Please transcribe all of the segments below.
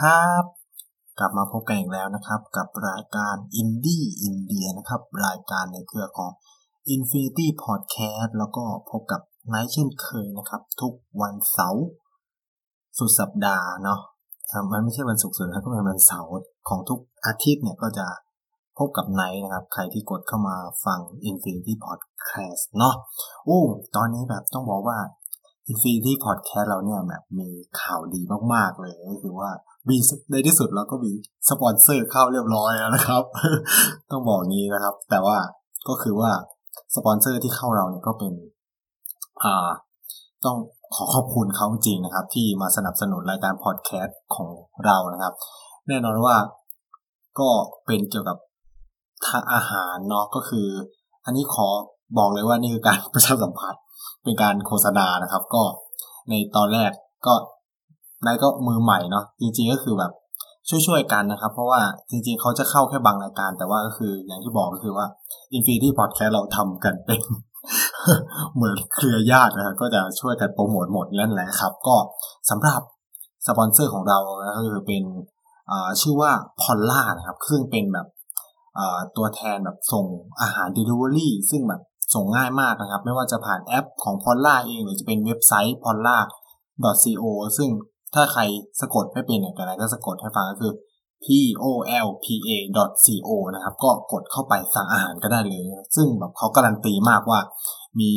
ครับ กลับมาพบกันอีกแล้วนะครับ กับรายการ Indie India นะครับ รายการในเครือของ Infinity Podcast แล้วก็พบกับไนท์เช่นเคยนะครับ ทุกวันเสาร์สุดสัปดาห์เนาะมันไม่ใช่วันศุกร์สุดนะก็เป็นวันเสาร์ของทุกอาทิตย์เนี่ยก็จะพบกับไนท์นะครับ ใครที่กดเข้ามาฟัง Infinity Podcast เนาะอู้ตอนนี้แบบต้องบอกว่า Infinity Podcast เราเนี่ยแบบมีข่าวดีมาก ๆ เลยก็คือว่า มีในที่สุดเราก็มีสปอนเซอร์เข้าเรียบร้อยแล้วนะครับ ต้องบอกงี้นะครับ แต่ว่าก็คือว่าสปอนเซอร์ที่เข้าเราเนี่ยก็เป็น อ่า ต้องขอขอบคุณเขาจริงนะครับ ที่มาสนับสนุนรายการพอดแคสต์ของเรานะครับ แน่นอนว่าก็เป็นเกี่ยวกับทางอาหารเนาะก็คือ อันนี้ขอบอกเลยว่านี่คือการประชาสัมพันธ์เป็นการโฆษณานะครับ ก็ในตอนแรกก็ นายก็มือใหม่เนาะจริง ๆก็คือแบบช่วยๆกันนะครับ เพราะว่าจริง ๆเขาจะเข้าแค่บางรายการ แต่ว่าก็คืออย่างที่บอกก็คือว่า Infinity Podcast เราทำกันเป็นเหมือนเครือญาตินะครับก็จะช่วยกันโปรโมทหมดนั่นแหละครับ ก็สำหรับสปอนเซอร์ของเราก็คือเป็นชื่อว่าพอลล่านะครับซึ่งเป็นแบบตัวแทนแบบส่งอาหาร Delivery ซึ่งแบบส่งง่ายมากนะครับ ไม่ว่าจะผ่านแอปของพอลล่าเอง หรือจะเป็นเว็บไซต์ p o l l a co ซึ่ง ถ้าใครสะกดไม่เป็นเนี่ยแต่ไหนก็สะกดให้ฟังก็คือ p o l p a co นะครับ ก็กดเข้าไปสั่งอาหารก็ได้เลย ซึ่งแบบเขาการันตีมากว่า มี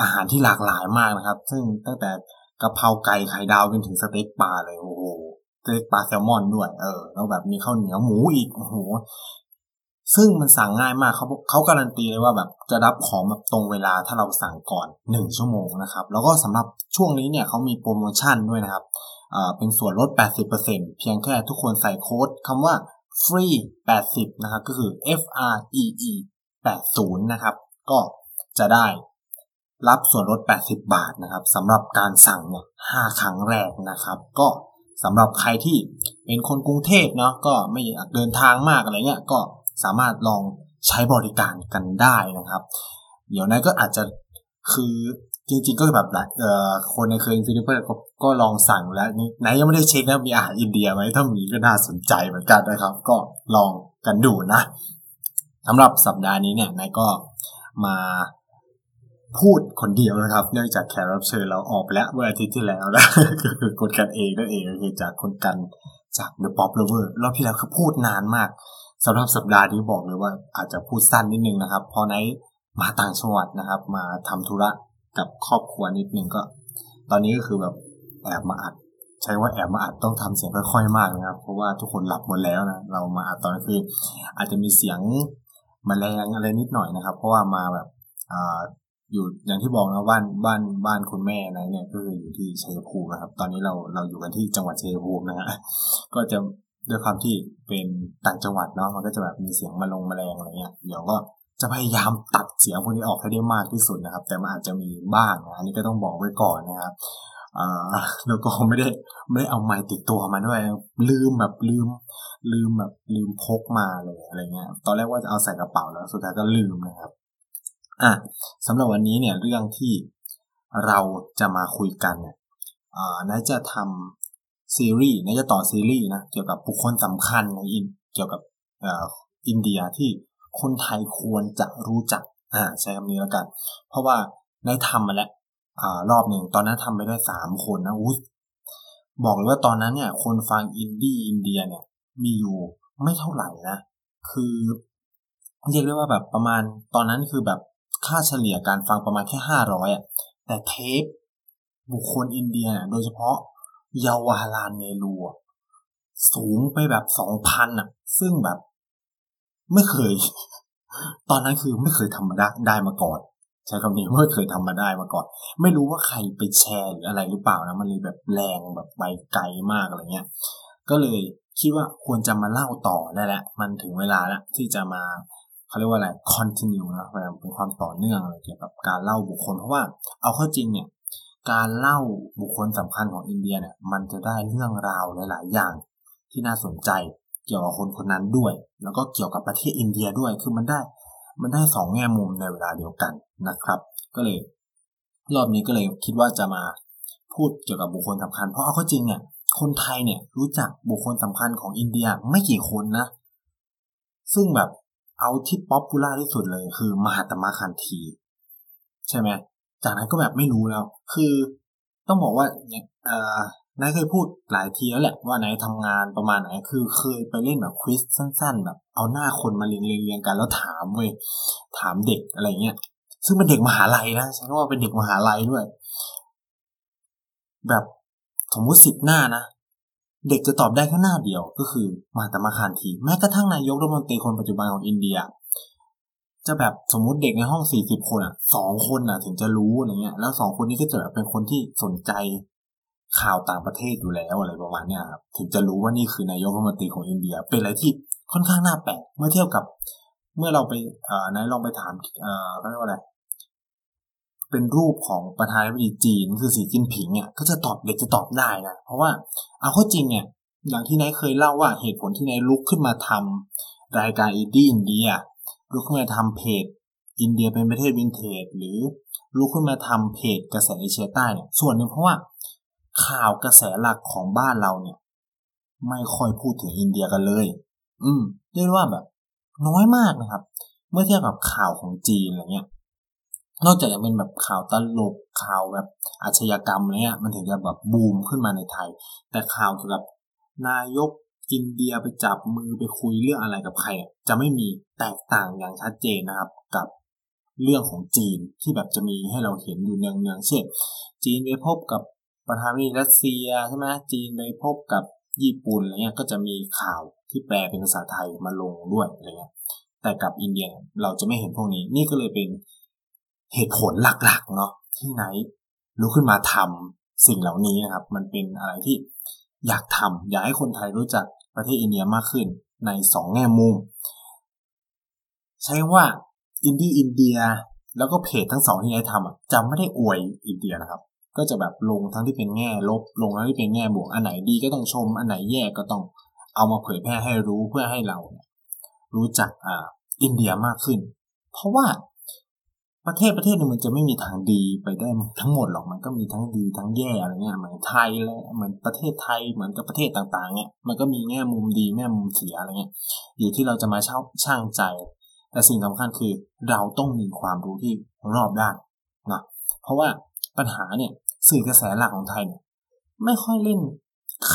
อาหารที่หลากหลายมากนะครับ ซึ่งตั้งแต่กะเพราไก่ไข่ดาวจนถึงสเต็กปลาเลยโอ้โหสเต็กปลาแซลมอนด้วย เออ แล้วแบบมีข้าวเหนียวหมูอีกโอ้โหซึ่งมันสั่งง่ายมากเขาเขาการันตีเลยว่าแบบจะรับของแบบตรงเวลาถ้าเราสั่งก่อน 1 ชั่วโมงนะครับ แล้วก็สำหรับช่วงนี้เนี่ยเขามีโปรโมชั่นด้วยนะครับ เป็นส่วนลด 80%เพียงแค่ทุกคนใส่โค้ดคำว่า free 80 นะครับ ก็คือ F R E E 80 นะครับ ก็จะได้รับส่วนลด 80 บาทนะครับสำหรับการสั่งเนี่ย5ครั้งแรกนะครับ ก็สำหรับใครที่เป็นคนกรุงเทพเนาะก็ไม่อยากเดินทางมากอะไรเงี้ยก็สามารถลองใช้บริการกันได้นะครับ เดี๋ยวนั้นก็อาจจะคือ จริง ๆ ก็แบบเอ่อคนในเคยฟิลิปปินส์ก็ลองสั่งแล้วนี่ไหนยังไม่ได้เช็คนะมีอาหารอินเดียไหมถ้ามีก็น่าสนใจเหมือนกันนะครับ ก็ลองกันดูนะสำหรับสัปดาห์นี้เนี่ยนายก็มาพูดคนเดียวนะครับ เนื่องจากแขกรับเชิญเราออกแล้วเมื่ออาทิตย์ที่แล้วนะก็คือกดกันเองนั่นเองก็คือจากคนกันจาก The Pop Lover รอบที่แล้วคือพูดนานมากสำหรับสัปดาห์นี้บอกเลยว่าอาจจะพูดสั้นนิดนึงนะครับพราะในมาต่างจังหวัดนะครับ มาทำธุระ กับครอบครัวนิดนึงก็ ตอนนี้ก็คือแบบแอบมาอัด ใช้ว่าแอบมาอัดต้องทำเสียงค่อยๆมากนะครับ เพราะว่าทุกคนหลับหมดแล้วนะเรามาอัดตอนคือ อาจจะมีเสียงมแมลงอะไรนิดหน่อยนะครับ เพราะว่ามาแบบออยู่อย่างที่บอกนะบ้านบ้านบ้านคุณแม่นะเนี่ยก็คืออยู่ที่ชัยภูมินะครับ ตอนนี้เราเราอยู่กันที่จังหวัดชัยภูมินะฮะก็จะด้วยความที่เป็นต่างจังหวัดเนาะมันก็จะแบบมีเสียงมาลงมาแรงอะไรเงี้ยเดี๋ยวก็ จะพยายามตัดเสียงพวกนี้ออกให้ได้มากที่สุดนะครับ แต่มันอาจจะมีบ้างนะอันนี้ก็ต้องบอกไว้ก่อนนะครับอ่าแล้วก็ไม่ได้ไม่ได้เอาไม้ติดตัวมาด้วย ลืมแบบลืม ลืมแบบลืมพกมาเลยอะไรเงี้ย ตอนแรกว่าจะเอาใส่กระเป๋าแล้วสุดท้ายก็ลืมนะครับอะสำหรับวันนี้เนี่ยเรื่องที่เราจะมาคุยกันเนี่ยอ่าน่าจะทำซีรีส์น่าจะต่อซีรีส์นะเกี่ยวกับบุคคลสำคัญในอินเกี่ยวกับออินเดียที่ คนไทยควรจะรู้จัก อ่าใช้คำนี้แล้วกัน เพราะว่าได้ทำมาแล้วอ่ารอบหนึ่งตอนนั้นทำไปได้สามคนนะอู้บอกเลยว่าตอนนั้นเนี่ย คนฟังอินดี้อินเดียเนี่ย มีอยู่ไม่เท่าไหร่นะ คือเรียกได้ว่าแบบประมาณตอนนั้นคือแบบค่าเฉลี่ยการฟังประมาณแค่ห้าร้อยอะแต่เทปบุคคลอินเดียโดยเฉพาะเยาวาลานเนรูสูงไปแบบสองพันอะ ซึ่งแบบ ไม่เคย ตอนนั้นคือไม่เคยทำมาได้ได้มาก่อนใช้คำนี้ไม่เคยทำมาได้มาก่อน ไม่รู้ว่าใครไปแชร์หรืออะไรหรือเปล่านะมันเลยแบบแรงแบบไปไกลมากอะไรเงี้ย ก็เลยคิดว่าควรจะมาเล่าต่อได้แล้วมันถึงเวลาแล้วที่จะมาเขาเรียกว่าอะไร continue นะเป็นความต่อเนื่องอะไรเกี่ยวกับการเล่าบุคคล เพราะว่าเอาเข้าจริงเนี่ย การเล่าบุคคลสำคัญของอินเดียเนี่ย มันจะได้เรื่องราวหลาย ๆ อย่างที่น่าสนใจ กี่ยวกับคนคนนั้นด้วย แล้วก็เกี่ยวกับประเทศอินเดียด้วย คือมันได้ มันได้สองแง่มุมในเวลาเดียวกันนะครับ ก็เลย รอบนี้ก็เลยคิดว่าจะมาพูดเกี่ยวกับบุคคลสำคัญ เพราะเอาข้อจริงเนี่ย คนไทยเนี่ยรู้จักบุคคลสำคัญของอินเดียไม่กี่คนนะ ซึ่งแบบเอาที่ป๊อปปูล่าที่สุดเลยคือมหาตมะคันทีใช่ไหม จากนั้นก็แบบไม่รู้แล้ว คือต้องบอกว่าเนี่ยเอ่อ นายเคยพูดหลายทีแล้วแหละว่านายทำงานประมาณไหนคือเคยไปเล่นแบบควิสสั้นๆ แบบ เอาหน้าคนมาเรียงเรียงกันแล้วถามเว้ยถามเด็กอะไรเงี้ยซึ่งเป็นเด็กมหาลัยนะใช้คำว่าเป็นเด็กมหาลัยด้วย แบบสมมติสิบหน้านะเด็กจะตอบได้แค่หน้าเดียวก็คือมาตมาคานที แม้กระทั่งนายกรัฐมนตรีคนปัจจุบันของอินเดีย จะแบบสมมุติเด็กในห้องสี่สิบคนอะสองคนอะถึงจะรู้อะไรเงี้ย แล้วสองคนนี้ก็จะแบบเป็นคนที่สนใจ ข่าวต่างประเทศอยู่แล้วอะไรประมาณเนี้ยครับถึงจะรู้ว่านี่คือนายกรัฐมนตรีของอินเดีย เป็นอะไรที่ค่อนข้างน่าแปลกเมื่อเทียบกับ เมื่อเราไปไนท์ลองไปถามเขาเรียกว่าอะไรเป็นรูปของประธานาธิบดีจีนคือสีจิ้นผิงเนี่ยก็จะตอบเด็กจะตอบได้นะเพราะว่าเอาเข้าจริงเนี่ยอย่างที่ไนท์เคยเล่าว่าเหตุผลที่ไนท์ลุกขึ้นมาทำรายการ Indie India ลุกขึ้นมาทำเพจอินเดียเป็นประเทศวินเทจหรือลุกขึ้นมาทำเพจกระแสเอเชียใต้เนี่ยส่วนหนึ่งเพราะว่า ข่าวกระแสหลักของบ้านเราเนี่ย ไม่ค่อยพูดถึงอินเดียกันเลย อืมเรียกว่าแบบ น้อยมากนะครับ เมื่อเทียบกับข่าวของจีนอะไรเงี้ย นอกจากจะเป็นแบบข่าวตลกข่าวแบบอาชญากรรมอะไรเงี้ย มันถึงจะแบบบูมขึ้นมาในไทย แต่ข่าวเกี่ยวกับนายกอินเดียไปจับมือไปคุยเรื่องอะไรกับใคร จะไม่มีแตกต่างอย่างชัดเจนนะครับ กับเรื่องของจีนที่แบบจะมีให้เราเห็นอยู่เนืองๆเช่นจีนไปพบกับ ประธานาธิบดีรัสเซียใช่ไหมจีนไปพบกับญี่ปุ่นอะไรเงี้ยก็จะมีข่าวที่แปลเป็นภาษาไทยมาลงด้วยอะไรเงี้ยแต่กับอินเดียเราจะไม่เห็นพวกนี้ นี่ก็เลยเป็นเหตุผลหลักๆเนาะที่ไหนลุกขึ้นมาทำสิ่งเหล่านี้นะครับ มันเป็นอะไรที่อยากทำอยากให้คนไทยรู้จักประเทศอินเดียมากขึ้นในสองแง่มุม ใช้ว่าอินดี้อินเดีย แล้วก็เพจทั้งสองที่นายทำจะไม่ได้อวยอินเดียนะครับ ก็จะแบบลงทั้งที่เป็นแง่ลบ ลงทั้งที่เป็นแง่บวก อันไหนดีก็ต้องชม อันไหนแย่ก็ต้องเอามาเผยแพร่ให้รู้เพื่อให้เรา รู้จักอ่าอินเดียมากขึ้น เพราะว่าประเทศประเทศนึงมันจะไม่มีทางดีไปได้ทั้งหมดหรอกมันก็มีทั้งดีทั้งแย่อะไรเงี้ยเหมือนไทยเลยเหมือนประเทศไทยเหมือนกับประเทศต่างๆเนี่ยมันก็มีแง่มุมดีแง่มุมเสียอะไรเงี้ยอยู่ที่เราจะมาเช่าช่างใจ แต่สิ่งสำคัญคือเราต้องมีความรู้ที่รอบด้านนะเพราะว่าปัญหาเนี่ย สื่อกระแสหลักของไทยเนี่ยไม่ค่อยเล่น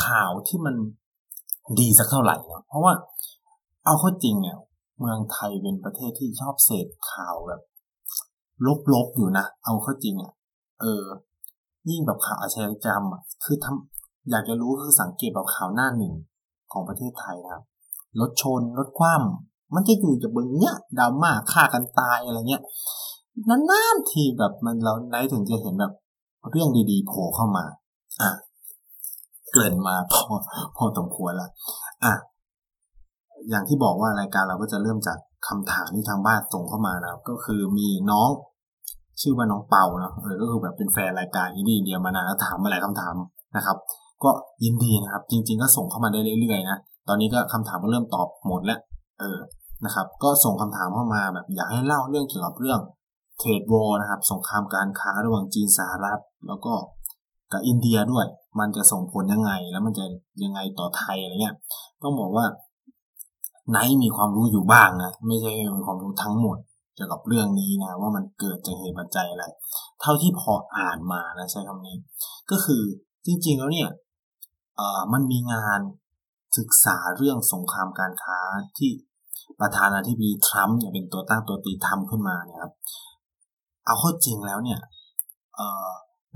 ข่าวที่มันดีสักเท่าไหร่เนาะเพราะว่าเอาข้อจริงเนี่ยเมืองไทยเป็นประเทศที่ชอบเสพข่าวแบบลบๆอยู่นะ เอาข้อจริงอะ เออ ยิ่งแบบข่าวอาชญากรรมอะ คือทำอยากจะรู้คือสังเกตแบบข่าวหน้าหนึ่งของประเทศไทยนะครับ รถชน รถคว่ำมันจะอยู่จะเบงเนี้ยดราม่าฆ่ากันตายอะไรเงี้ยนานๆทีแบบมันเราไหนถึงจะเห็นแบบ เรื่องดีๆโผล่เข้ามา อะ เกินมาพอพอสมควรแล้วอะ อย่างที่บอกว่ารายการเราก็จะเริ่มจากคำถามที่ทางบ้านส่งเข้ามานะก็คือมีน้องชื่อว่าน้องเปานะเออก็คือแบบเป็นแฟนรายการ Indie India มานานแล้วถามมาหลายคำถามนะครับ ก็ยินดีนะครับ จริง ๆ ก็ส่งเข้ามาได้เรื่อยๆนะตอนนี้ก็คำถามก็เริ่มตอบหมดแล้ว เออนะครับ ก็ส่งคำถามเข้ามาแบบอยากให้เล่าเรื่องเกี่ยวกับเรื่อง trade war นะครับ สงครามการค้าระหว่างจีนสหรัฐ แล้วก็กับอินเดียด้วย มันจะส่งผลยังไง แล้วมันจะยังไงต่อไทยอะไรเงี้ย ต้องบอกว่าไนท์มีความรู้อยู่บ้างนะ ไม่ใช่มีความรู้ทั้งหมดเกี่ยวกับเรื่องนี้นะ ว่ามันเกิดจากเหตุปัจจัยอะไร เท่าที่พออ่านมานะใช้คำนี้ ก็คือจริงๆแล้วเนี่ยเอ่อมันมีงานศึกษาเรื่องสงครามการค้าที่ประธานาธิบดีทรัมป์เนี่ยเป็นตัวตั้งตัวตีทำขึ้นมาเนี่ยครับ เอาข้อจริงแล้วเนี่ย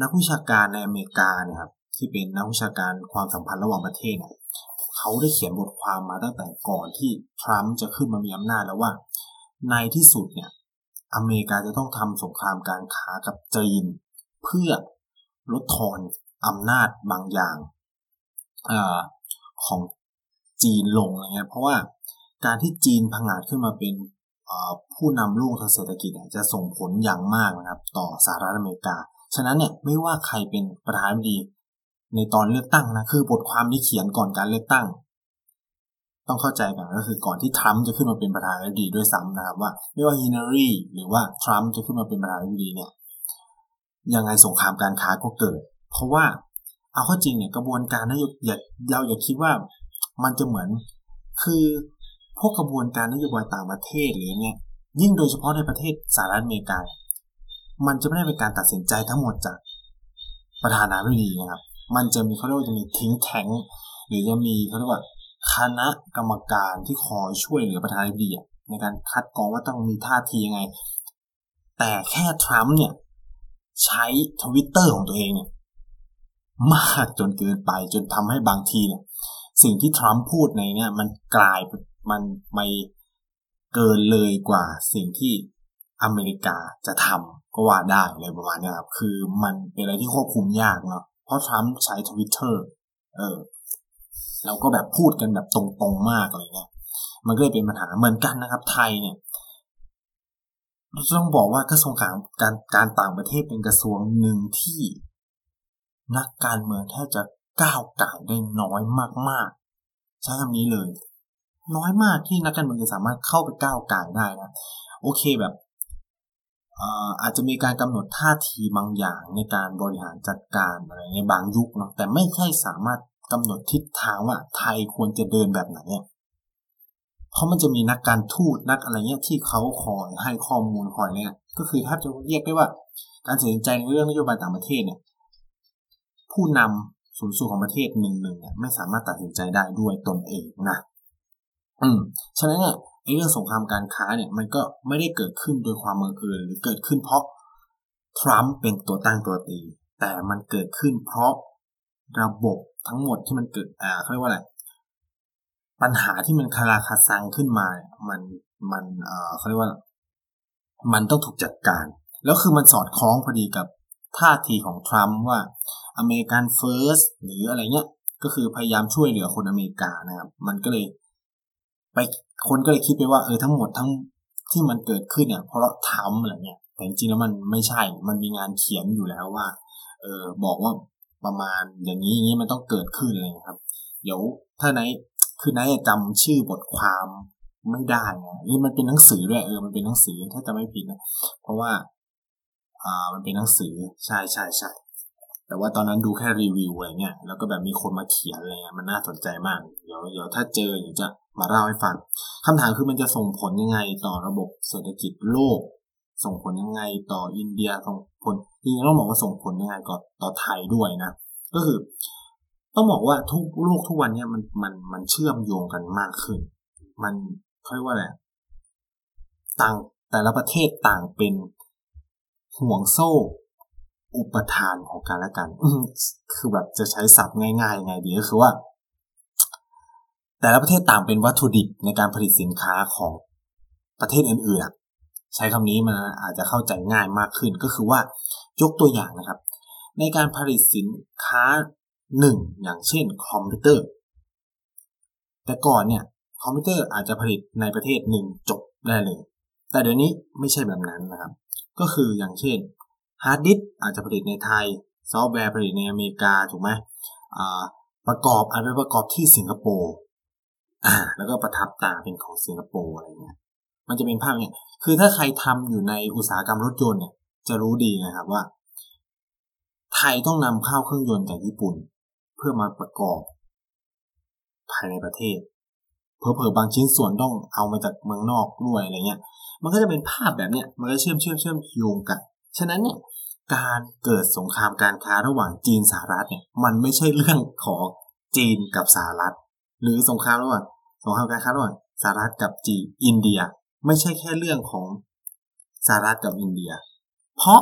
นักวิชาการในอเมริกาเนี่ยครับที่เป็นนักวิชาการความสัมพันธ์ระหว่างประเทศเนี่ยเขาได้เขียนบทความมาตั้งแต่ก่อนที่ทรัมป์จะขึ้นมามีอำนาจแล้วว่า ในที่สุดเนี่ยอเมริกาจะต้องทำสงครามการค้ากับจีน เพื่อลดทอนอำนาจบางอย่างอของจีนลงอะไรเงี้ยเพราะว่าการที่จีนพังอาจขึ้นมาเป็น ผู้นำลูกทางเศรษฐกิจจะส่งผลอย่างมากนะครับ ต่อสหรัฐอเมริกา ฉะนั้นเนี่ยไม่ว่าใครเป็นประธานาธิบดีในตอนเลือกตั้งนะคือบทความนี้เขียนก่อนการเลือกตั้ง ต้องเข้าใจกันก็คือก่อนที่ทรัมป์จะขึ้นมาเป็นประธานาธิบดีด้วยซ้ำนะครับว่าไม่ว่าฮินนารีหรือว่าทรัมป์จะขึ้นมาเป็นประธานาธิบดีเนี่ยยังไงสงครามการค้าก็เกิด เพราะว่าเอาข้อจริงเนี่ยกระบวนการนโยบายเราอย่าคิดว่ามันจะเหมือนคือ พวกกระบวนการนโยบายต่างประเทศหรือเนี่ยยิ่งโดยเฉพาะในประเทศสหรัฐอเมริกา มันจะไม่ได้เป็นการตัดสินใจทั้งหมดจากประธานาธิบดีนะครับ มันจะมีเขาเรียกว่าจะมีทิ้งแทงหรือจะมีเขาเรียกว่าคณะกรรมการที่คอยช่วยเหลือประธานาธิบดีในการคัดกรองว่าต้องมีท่าทียังไง แต่แค่ทรัมป์เนี่ย ใช้ทวิตเตอร์ของตัวเองเนี่ยมากจนเกินไปจนทำให้บางทีเนี่ย สิ่งที่ทรัมป์พูดในเนี่ย มันกลาย มันไม่เกินเลยกว่าสิ่งที่อเมริกาจะทำก็ว่าได้เลยประมาณนี้ครับ คือมันเป็นอะไรที่ควบคุมยากเนาะเพราะทรัมป์ใช้ทวิตเตอร์เออเราก็แบบพูดกันแบบตรงๆมากอะไรเงี้ยมันก็เลยเป็นปัญหาเหมือนกันนะครับ ไทยเนี่ยต้องบอกว่ากระทรวงการการการต่างประเทศเป็นกระทรวงหนึ่งที่นักการเมืองแทบจะก้าวไก่ได้น้อยมากๆ ใช้คำนี้เลย น้อยมากที่นักการเมืองจะสามารถเข้าไปก้าวไก่ได้นะโอเคแบบอาจจะมีการกำหนดท่าทีบางอย่างในการบริหารจัดการอะไรในบางยุคเนาะแต่ไม่ใช่สามารถกำหนดทิศทางว่าไทยควรจะเดินแบบไหนเนี่ยเพราะมันจะมีนักการทูตนักอะไรเงี้ยที่เขาคอยให้ข้อมูลคอยเนี่ย ก็คือแทบจะเรียกได้ว่า การตัดสินใจในเรื่องนโยบายต่างประเทศเนี่ย ผู้นำสูงสุดของประเทศหนึ่งหนึ่งเนี่ยไม่สามารถตัดสินใจได้ด้วยตนเองนะ อืมฉะนั้นเนี่ยไอ้เรื่องสงครามการค้าเนี่ยมันก็ไม่ได้เกิดขึ้นโดยความบังเอิญหรือเกิดขึ้นเพราะทรัมป์เป็นตัวตั้งตัวตี แต่มันเกิดขึ้นเพราะระบบทั้งหมดที่มันเกิดอ่าเขาเรียกว่าอะไรปัญหาที่มันคาราคาซังขึ้นมา มันมันเอ่อเขาเรียกว่า มันต้องถูกจัดการ แล้วคือมันสอดคล้องพอดีกับท่าทีของทรัมป์ว่า America First หรืออะไรเงี้ยก็คือพยายามช่วยเหลือคนอเมริกานะครับ มันก็เลย ไปคนก็เลยคิดไปว่าเออทั้งหมดทั้งที่มันเกิดขึ้นเนี่ย เพราะทรัมป์อะไรเงี้ยแต่จริงแล้วมันไม่ใช่ มันมีงานเขียนอยู่แล้วว่า เออบอกว่าประมาณอย่างนี้อย่างนี้มันต้องเกิดขึ้นเลยครับ เดี๋ยวถ้าไนท์คือไนท์จำชื่อบทความไม่ได้นะหรือมันเป็นหนังสือด้วยเออมันเป็นหนังสือถ้าจะไม่ผิดนะเพราะว่า อ่ามันเป็นหนังสือใช่ใช่ใช่ แต่ว่าตอนนั้นดูแค่รีวิวอะไรเงี้ยแล้วก็แบบมีคนมาเขียนอะไรเงี้ยมันน่าสนใจมาก เดี๋ยวเดี๋ยวถ้าเจอเดี๋ยวจะมาเล่าให้ฟังคำถามคือมันจะส่งผลยังไงต่อระบบเศรษฐกิจโลก ส่งผลยังไงต่ออินเดียส่งผลจริงๆต้องบอกว่าส่งผลยังไงก่อต่อไทยด้วยนะ ก็คือ ต้องบอกว่าทุกโลกทุกวันเนี่ยมันมันมันเชื่อมโยงกันมากขึ้น มันเขาเรียกว่าอะไรต่างแต่ละประเทศต่างเป็นห่วงโซ่ อุปทานของกันและกัน คือแบบจะใช้ศัพท์ง่ายๆไงดีก็คือว่า แต่ละประเทศต่างเป็นวัตถุดิบในการผลิตสินค้าของประเทศอื่นๆใช้คำนี้มันอาจจะเข้าใจง่ายมากขึ้นก็คือว่ายกตัวอย่างนะครับ ในการผลิตสินค้าหนึ่งอย่างเช่นคอมพิวเตอร์ แต่ก่อนเนี่ยคอมพิวเตอร์อาจจะผลิตในประเทศหนึ่งจบได้เลย แต่เดี๋ยวนี้ไม่ใช่แบบนั้นนะครับ ก็คืออย่างเช่น ฮาร์ดดิสก์อาจจะผลิตในไทย ซอฟต์แวร์ผลิตในอเมริกาถูกไหมประกอบอาจจะประกอบที่สิงคโปร์แล้วก็ประทับตาเป็นของสิงคโปร์อะไรเงี้ย มันจะเป็นภาพเนี่ย คือถ้าใครทำอยู่ในอุตสาหกรรมรถยนต์เนี่ยจะรู้ดีนะครับว่า ไทยต้องนำเข้าเครื่องยนต์จากญี่ปุ่น เพื่อมาประกอบ ภายในประเทศ เพอเพอบางชิ้นส่วนต้องเอามาจากเมืองนอกด้วยอะไรเงี้ย มันก็จะเป็นภาพแบบเนี้ย มันก็เชื่อมเชื่อมเชื่อมโยงกัน ฉะนั้นเนี่ย การเกิดสงครามการค้าระหว่างจีนสหรัฐเนี่ยมันไม่ใช่เรื่องของจีนกับสหรัฐ หรือสงครามระหว่างสงครามการค้าระหว่างสหรัฐกับจีนอินเดีย ไม่ใช่แค่เรื่องของสหรัฐกับอินเดีย เพราะ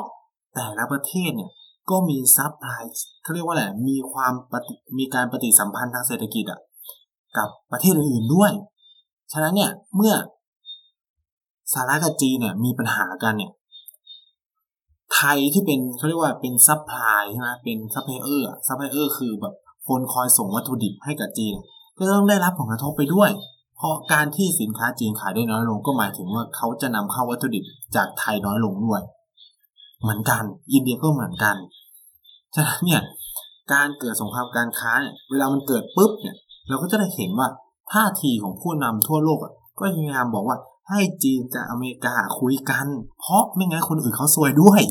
แต่ละประเทศเนี่ยก็มี supply เขาเรียกว่าอะไรมีความมีการปฏิสัมพันธ์ทางเศรษฐกิจอะกับประเทศอื่นๆด้วย ฉะนั้นเนี่ยเมื่อสหรัฐกับจีนเนี่ยมีปัญหากันเนี่ย ไทยที่เป็นเขาเรียกว่าเป็น supply ใช่ไหมเป็น supplier supplier คือแบบคนคอยส่งวัตถุดิบให้กับจีน ก็ต้องได้รับผลกระทบไปด้วย เพราะการที่สินค้าจีนขายได้น้อยลงก็หมายถึงว่าเขาจะนำเข้าวัตถุดิบจากไทยน้อยลงด้วย เหมือนกัน อินเดียก็เหมือนกันฉะนั้นเนี่ยการเกิดสงครามการค้าเนี่ยเวลามันเกิดปุ๊บเนี่ย เราก็จะได้เห็นว่าท่าทีของผู้นำทั่วโลกก็พยายามบอกว่าให้จีนกับอเมริกาคุยกัน เพราะไม่งั้นคนอื่นเขาซวยด้วย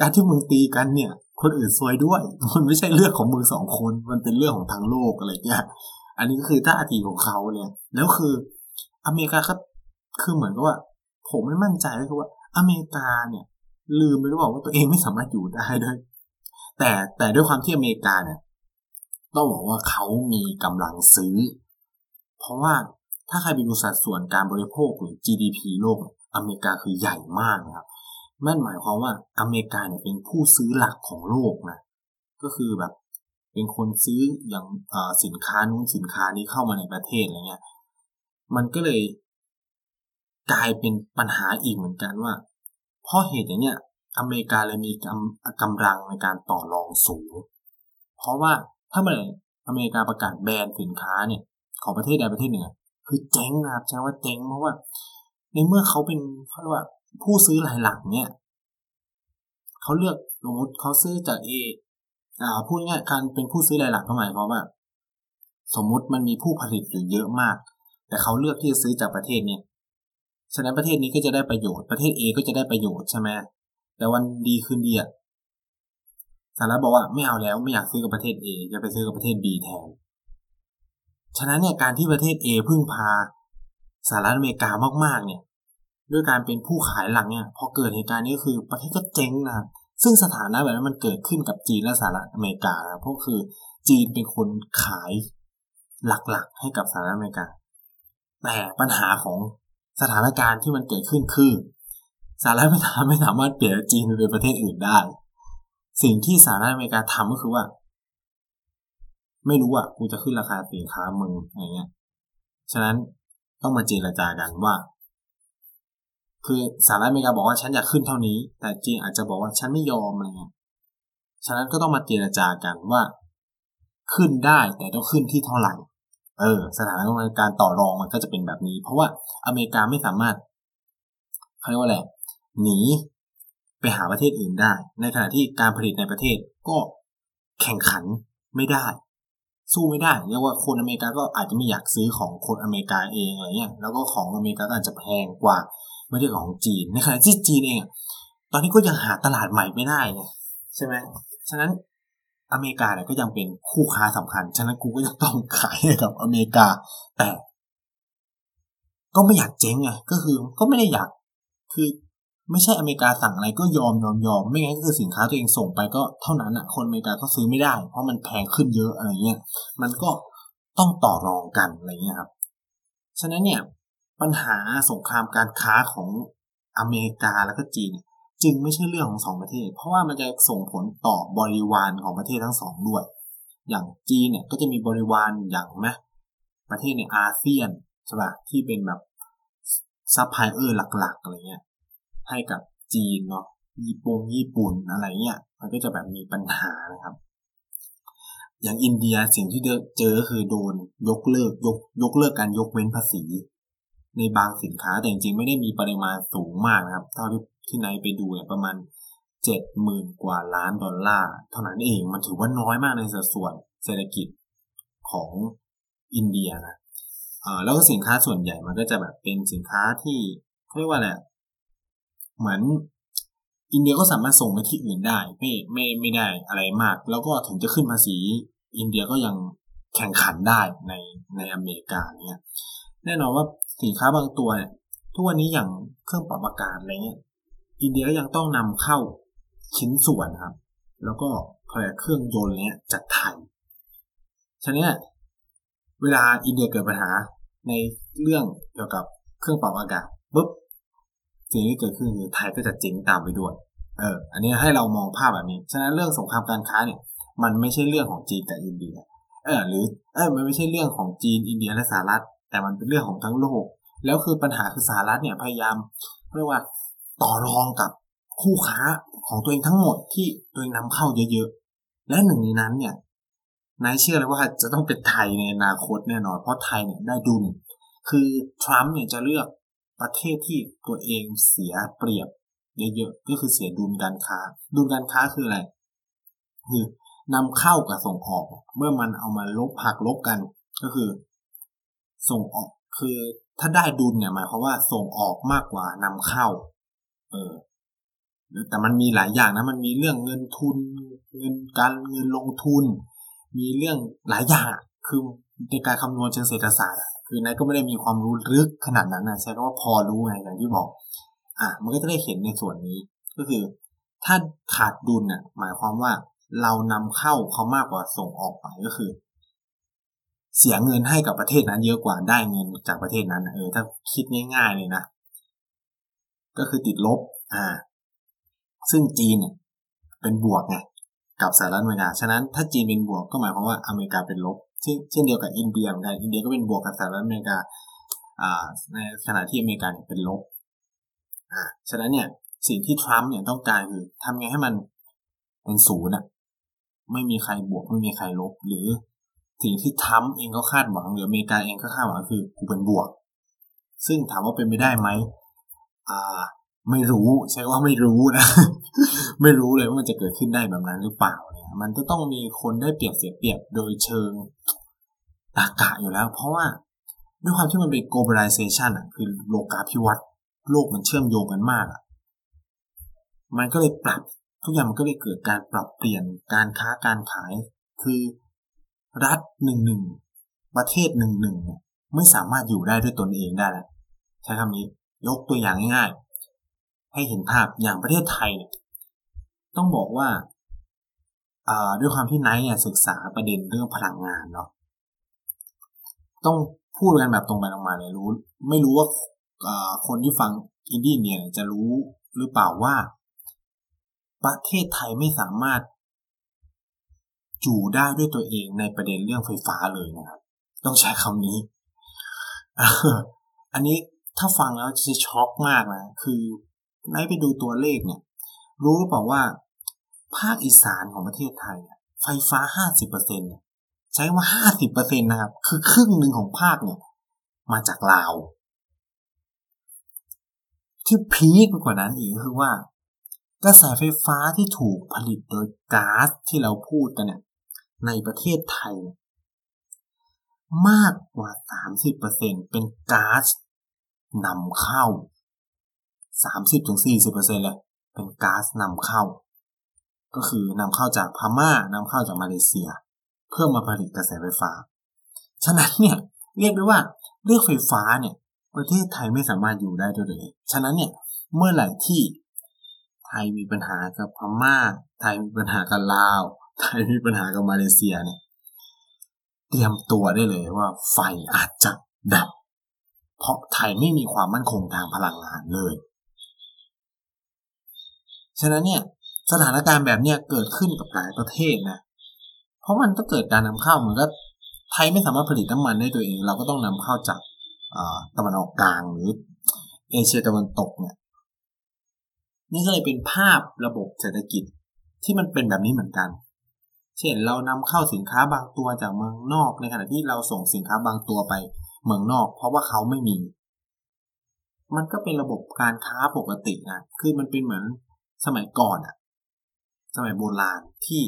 การที่มึงตีกันเนี่ย คนอื่นซวยด้วย มันไม่ใช่เรื่องของมือสองคน มันเป็นเรื่องของทั้งโลกอะไรเงี้ย อันนี้ก็คือท่าทีของเขาเนี่ย แล้วคืออเมริกาก็คือเหมือนกับว่า ผมไม่มั่นใจก็คือว่า อเมริกาเนี่ย ลืมไปหรือเปล่าว่าตัวเองไม่สามารถอยู่ได้ด้วย แต่แต่ด้วยความที่อเมริกาเนี่ย ต้องบอกว่าเขามีกำลังซื้อ เพราะว่าถ้าใครไปดูสัดส่วนการบริโภคหรือ GDP โลก อเมริกาคือใหญ่มากนะครับ นั่นหมายความว่าอเมริกาเนี่ยเป็นผู้ซื้อหลักของโลกนะ ก็คือแบบเป็นคนซื้ออย่างสินค้านู้นสินค้านี้เข้ามาในประเทศอะไรเงี้ย มันก็เลยกลายเป็นปัญหาอีกเหมือนกันว่า เพราะเหตุอย่างเนี้ยอเมริกาเลยมีกำกำลังในการต่อรองสูง เพราะว่าถ้าเมื่อไหร่อเมริกาประกาศแบนสินค้าเนี่ยของประเทศใดประเทศหนึ่งคือเจ๊งนะครับใช่ว่าเจ๊งเพราะว่า ในเมื่อเขาเป็นเขาเรียกว่า ผู้ซื้อรายหลักเนี่ยเขาเลือกสมมติเขาซื้อจากเออ่าพูดง่ายการเป็นผู้ซื้อรายหลักก็หมายความว่า สมมุติมันมีผู้ผลิตอยู่เยอะมาก แต่เขาเลือกที่จะซื้อจากประเทศเนี่ยฉะนั้นประเทศนี้ก็จะได้ประโยชน์ประเทศ A ก็จะได้ประโยชน์ใช่ไหมแต่วันดีคืนดีอะสหรัฐบอกว่าไม่เอาแล้วไม่อยากซื้อกับประเทศ A จะไปซื้อกับประเทศ B แทน ฉะนั้นเนี่ยการที่ประเทศ A พึ่งพาสหรัฐอเมริกามากๆ เนี่ย ด้วยการเป็นผู้ขายหลังเนี่ยพอเกิดเหตุการณ์นี้คือประเทศก็เจ๊งนะซึ่งสถานะแบบนั้นมันเกิดขึ้นกับจีนและสหรัฐอเมริกาเพราะคือจีนเป็นคนขายหลักๆ ให้กับสหรัฐอเมริกา แต่ปัญหาของสถานการณ์ที่มันเกิดขึ้นคือสหรัฐไม่สามไม่สามารถเปลี่ยนจีนไปเป็นประเทศอื่นได้ สิ่งที่สหรัฐอเมริกาทำก็คือว่า ไม่รู้อะกูจะขึ้นราคาสินค้ามึงอะไรเงี้ย ฉะนั้นต้องมาเจรจากันว่า คือสหรัฐอเมริกาบอกว่าฉันอยากขึ้นเท่านี้ แต่จีนอาจจะบอกว่าฉันไม่ยอมอะไรเงี้ยฉะนั้นก็ต้องมาเจรจากันว่า ขึ้นได้แต่ต้องขึ้นที่เท่าไหร่เออ สถานการณ์ต่อรองมันก็จะเป็นแบบนี้ เพราะว่าอเมริกาไม่สามารถเขาเรียกว่าอะไรหนีไปหาประเทศอื่นได้ ในขณะที่การผลิตในประเทศก็แข่งขันไม่ได้ สู้ไม่ได้เรียกว่าคนอเมริกาก็อาจจะไม่อยากซื้อของคนอเมริกาเองอะไรเงี้ยแล้วก็ของอเมริกาก็อาจจะแพงกว่า ไม่ใช่ของจีนในขณะที่จีนเองตอนนี้ก็ยังหาตลาดใหม่ไม่ได้ไงใช่ไหมฉะนั้นอเมริกาเนี่ยก็ยังเป็นคู่ค้าสำคัญ ฉะนั้นกูก็ยังต้องขายให้กับอเมริกา แต่ ก็ไม่อยากเจ๊งไงก็คือ ก็ไม่ได้อยาก คือไม่ใช่อเมริกาสั่งอะไรก็ยอมยอมยอมไม่งั้นก็คือสินค้าตัวเองส่งไปก็เท่านั้นอะ คนอเมริกาก็ซื้อไม่ได้ เพราะมันแพงขึ้นเยอะอะไรเงี้ยมันก็ต้องต่อรองกันอะไรเงี้ยครับ ฉะนั้นเนี่ย ปัญหาสงครามการค้าของอเมริกาแล้วก็จีน จึงไม่ใช่เรื่องของสองประเทศ เพราะว่ามันจะส่งผลต่อบริวารของประเทศทั้งสองด้วย อย่างจีนเนี่ยก็จะมีบริวารอย่างไหมประเทศในอาเซียนใช่ปะที่เป็นแบบซัพพลายเออร์หลักๆอะไรเงี้ยให้กับจีนเนาะญี่ปุ่นญี่ปุ่นอะไรเงี้ยมันก็จะแบบมีปัญหานะครับ อย่างอินเดียสิ่งที่เจอคือโดนยกเลิกยกยกเลิกการยกเว้นภาษี ในบางสินค้าแต่จริงๆไม่ได้มีปริมาณสูงมากนะครับ เท่าที่ที่ไนท์ไปดูเนี่ยประมาณเจ็ดหมื่นกว่าล้านดอลลาร์เท่านั้นเองมันถือว่าน้อยมากในสัดส่วนเศรษฐกิจของอินเดียนะแล้วก็สินค้าส่วนใหญ่มันก็จะแบบเป็นสินค้าที่เขาเรียกว่าอะไรเหมือนอินเดียก็สามารถส่งไปที่อื่นได้ไม่ไม่ไม่ได้อะไรมาก แล้วก็ถึงจะขึ้นภาษีอินเดียก็ยังแข่งขันได้ในในอเมริกาเนี่ยแน่นอนว่า สินค้าบางตัวเนี่ยทุกวันนี้อย่างเครื่องปรับอากาศอะไรเงี้ยอินเดียก็ยังต้องนำเข้าชิ้นส่วนครับ แล้วก็เครื่องยนต์เนี้ยจากไทยฉะนั้นเวลาอินเดียเกิดปัญหาในเรื่องเกี่ยวกับเครื่องปรับอากาศปุ๊บสิ่งที่เกิดขึ้นคือไทยก็จะเจ๊งตามไปด้วย เออ อันนี้ให้เรามองภาพแบบนี้ ฉะนั้นเรื่องสงครามการค้าเนี่ย มันไม่ใช่เรื่องของจีนกับอินเดีย เออ หรือ เออมันไม่ใช่เรื่องของจีนอินเดียและสหรัฐ แต่มันเป็นเรื่องของทั้งโลก แล้วคือปัญหาคือสหรัฐเนี่ยพยายามเรียกว่าต่อรองกับคู่ค้าของตัวเองทั้งหมดที่ตัวเองนำเข้าเยอะๆ และหนึ่งในนั้นเนี่ยนายเชื่อเลยว่าจะต้องเป็นไทยในอนาคตแน่นอน เพราะไทยเนี่ยได้ดุลคือทรัมป์เนี่ยจะเลือกประเทศที่ตัวเองเสียเปรียบเยอะๆก็คือเสียดุลการค้า ดุลการค้าคืออะไร คือนำเข้ากับส่งออก เมื่อมันเอามาลบหักลบกัน ก็คือ ส่งออกคือถ้าได้ดุลเนี่ยหมายความว่าส่งออกมากกว่านำเข้า เออแต่มันมีหลายอย่างนะมันมีเรื่องเงินทุน เงินการเงินลงทุน มีเรื่องหลายอย่างคือในการคำนวณเชิงเศรษฐศาสตร์คือนายก็ไม่ได้มีความรู้ลึกขนาดนั้นนะใช่ว่าพอรู้ไงอย่างที่บอก อะมันก็จะได้เห็นในส่วนนี้ ก็คือ ถ้าขาดดุลเนี่ยหมายความว่าเรานำเข้าเขามากกว่าส่งออกไปก็คือ เสียเงินให้กับประเทศนั้นเยอะกว่าได้เงินจากประเทศนั้นเออถ้าคิดง่าย ๆเลยนะ ก็คือติดลบ อ่า ซึ่งจีนเนี่ยเป็นบวกไงกับสหรัฐอเมริกาฉะนั้นถ้าจีนเป็นบวกก็หมายความว่าอเมริกาเป็นลบเช่นเดียวกับอินเดียเหมือนกันอินเดียก็เป็นบวกกับสหรัฐอเมริกาอ่าในขณะที่อเมริกาเนี่ยเป็นลบอ่าฉะนั้นเนี่ยสิ่งที่ทรัมป์เนี่ยต้องการคือทำไงให้มันเป็นศูนย์อะไม่มีใครบวกไม่มีใครลบหรือ สิ่งที่ทรัมป์เองก็คาดหวังหรืออเมริกาเองก็คาดหวังคือกูเป็นบวก ซึ่งถามว่าเป็นไปได้ไหมอ่า ไม่รู้ใช่ว่าไม่รู้นะ ไม่รู้เลยว่ามันจะเกิดขึ้นได้แบบนั้นหรือเปล่าเนี่ยมันจะต้องมีคนได้เปรียบเสียเปรียบโดยเชิงตากะอยู่แล้ว เพราะว่าด้วยความที่มันเป็น globalization อะ คือโลกาภิวัตน์โลกมันเชื่อมโยงกันมากอะ มันก็เลยปรับ ทุกอย่างมันก็เลยเกิดการปรับเปลี่ยนการค้าการขาย คือ รัฐหนึ่งหนึ่งประเทศหนึ่งหนึ่งเนี่ยไม่สามารถอยู่ได้ด้วยตนเองได้แล้วใช้คำนี้ยกตัวอย่างง่ายๆ ให้เห็นภาพอย่างประเทศไทยเนี่ยต้องบอกว่าด้วยความที่ไนท์ศึกษาประเด็นเรื่องพลังงานเนาะต้องพูดกันแบบตรงไปตรงมาเลยรู้ ไม่รู้ว่าคนที่ฟังอินดี้เนี่ยจะรู้หรือเปล่าว่า ประเทศไทยไม่สามารถ อยู่ได้ด้วยตัวเองในประเด็นเรื่องไฟฟ้าเลยนะครับ ต้องใช้คำนี้ อันนี้ถ้าฟังแล้วจะช็อกมากนะ คือไนไปดูตัวเลขเนี่ย รู้หรือเปล่าว่า ภาคอีสานของประเทศไทย ไฟฟ้าห้าสิบเปอร์เซ็นใช้ว่าห้าสิบเปอร์เซ็นนะครับ คือครึ่งหนึ่งของภาคเนี่ย มาจากลาว ที่พีคกว่านั้นอีกคือว่ากระแสไฟฟ้าที่ถูกผลิตโดยก๊าซที่เราพูดกันเนี่ย ในประเทศไทย มากกว่า 30%เป็นก๊าซนำเข้า 30-40%เลยเป็นก๊าซนำเข้า ก็คือนำเข้าจากพม่านำเข้าจากมาเลเซีย เพื่อมาผลิตกระแสไฟฟ้า ฉะนั้นเนี่ยเรียกได้ว่าเรื่องไฟฟ้าเนี่ยประเทศไทยไม่สามารถอยู่ได้ด้วยตัวเองฉะนั้นเนี่ยเมื่อไหร่ที่ไทยมีปัญหากับพม่า ไทยมีปัญหากับลาว ไทยมีปัญหากับมาเลเซียเนี่ย เตรียมตัวได้เลยว่าไฟอาจจะดับ เพราะไทยไม่มีความมั่นคงทางพลังงานเลย ฉะนั้นเนี่ยสถานการณ์แบบเนี้ยเกิดขึ้นกับหลายประเทศนะ เพราะมันต้องเกิดการนำเข้าเหมือนก็ไทยไม่สามารถผลิตน้ำมันได้ตัวเอง เราก็ต้องนำเข้าจากตะวันออกกลางหรือเอเชียตะวันตกเนี่ย นี่ก็เลยเป็นภาพระบบเศรษฐกิจที่มันเป็นแบบนี้เหมือนกัน เช่นเรานำเข้าสินค้าบางตัวจากเมืองนอก ในขณะที่เราส่งสินค้าบางตัวไปเมืองนอก เพราะว่าเขาไม่มี มันก็เป็นระบบการค้าปกตินะคือมันเป็นเหมือนสมัยก่อนอะสมัยโบราณที่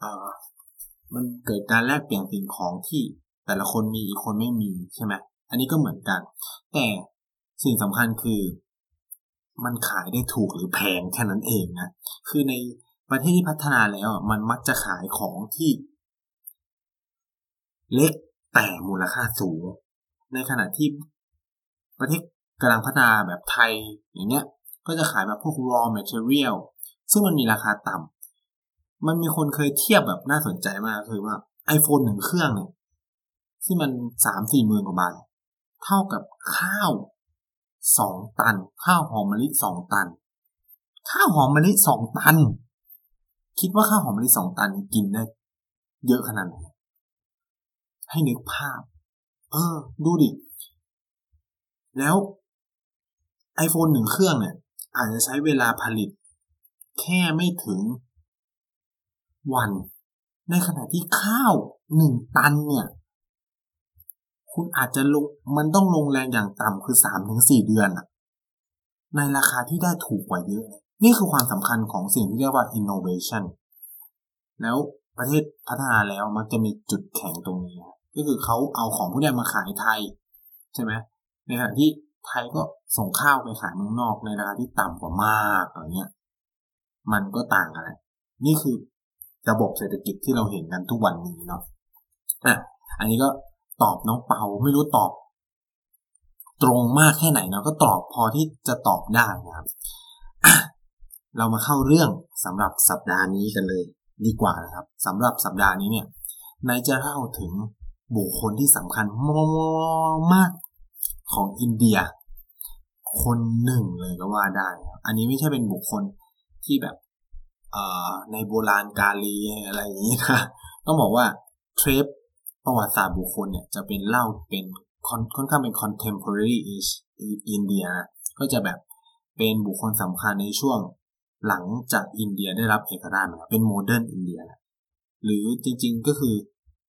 เออมันเกิดการแลกเปลี่ยนสิ่งของที่แต่ละคนมีอีกคนไม่มีใช่ไหมอันนี้ก็เหมือนกัน แต่สิ่งสำคัญคือ มันขายได้ถูกหรือแพงแค่นั้นเองนะคือใน ประเทศที่พัฒนาแล้วมันมักจะขายของที่ เล็กแต่มูลค่าสูง ในขณะที่ประเทศกำลังพัฒนาแบบไทยอย่างเงี้ย ก็จะขายแบบพวก raw material ซึ่งมันมีราคาต่ำมันมีคนเคยเทียบแบบน่าสนใจมากคือว่า iPhone หนึ่งเครื่องเนี่ยที่มันสามสี่หมื่นกว่าบาท เท่ากับข้าวสองตัน ข้าวหอมมะลิสองตัน ข้าวหอมมะลิสองตัน คิดว่าข้าวหอมมะลิสองตันกินได้เยอะขนาดไหนให้นึกภาพ เออ ดูดิ แล้ว iPhone หนึ่งเครื่องเนี่ย อาจจะใช้เวลาผลิต แค่ไม่ถึง วัน ในขณะที่ข้าวหนึ่งตันเนี่ย คุณอาจจะลง มันต้องลงแรงอย่างต่ำคือสามถึงสี่เดือนอะในราคาที่ได้ถูกกว่าเยอะ นี่คือความสำคัญของสิ่งที่เรียกว่า innovation แล้วประเทศพัฒนาแล้วมันจะมีจุดแข็งตรงนี้ ก็คือเขาเอาของพวกนี้มาขายไทย ใช่ไหมในขณะที่ไทยก็ส่งข้าวไปขายเมืองนอกในราคาที่ต่ำกว่ามากอะไรเงี้ย มันก็ต่างกันแหละนี่คือระบบเศรษฐกิจที่เราเห็นกันทุกวันนี้เนาะอะอันนี้ก็ตอบน้องเปาไม่รู้ตอบ ตรงมากแค่ไหนเนาะก็ตอบพอที่จะตอบได้นะครับ เรามาเข้าเรื่องสำหรับสัปดาห์นี้กันเลยดีกว่านะครับสำหรับสัปดาห์นี้เนี่ยนายจะเล่าถึงบุคคลที่สำคัญมากของอินเดีย คนหนึ่งเลยก็ว่าได้ อันนี้ไม่ใช่เป็นบุคคลที่แบบในโบราณกาลอะไรอย่างนี้นะต้องบอกว่าเทปประวัติศาสตร์บุคคลเนี่ยจะเป็นเล่าเป็นค่อนข้างเป็น contemporary age India ก็จะแบบเป็นบุคคลสำคัญในช่วง หลังจากอินเดียได้รับเอกราชมาเป็น modern India หรือจริงๆก็คือ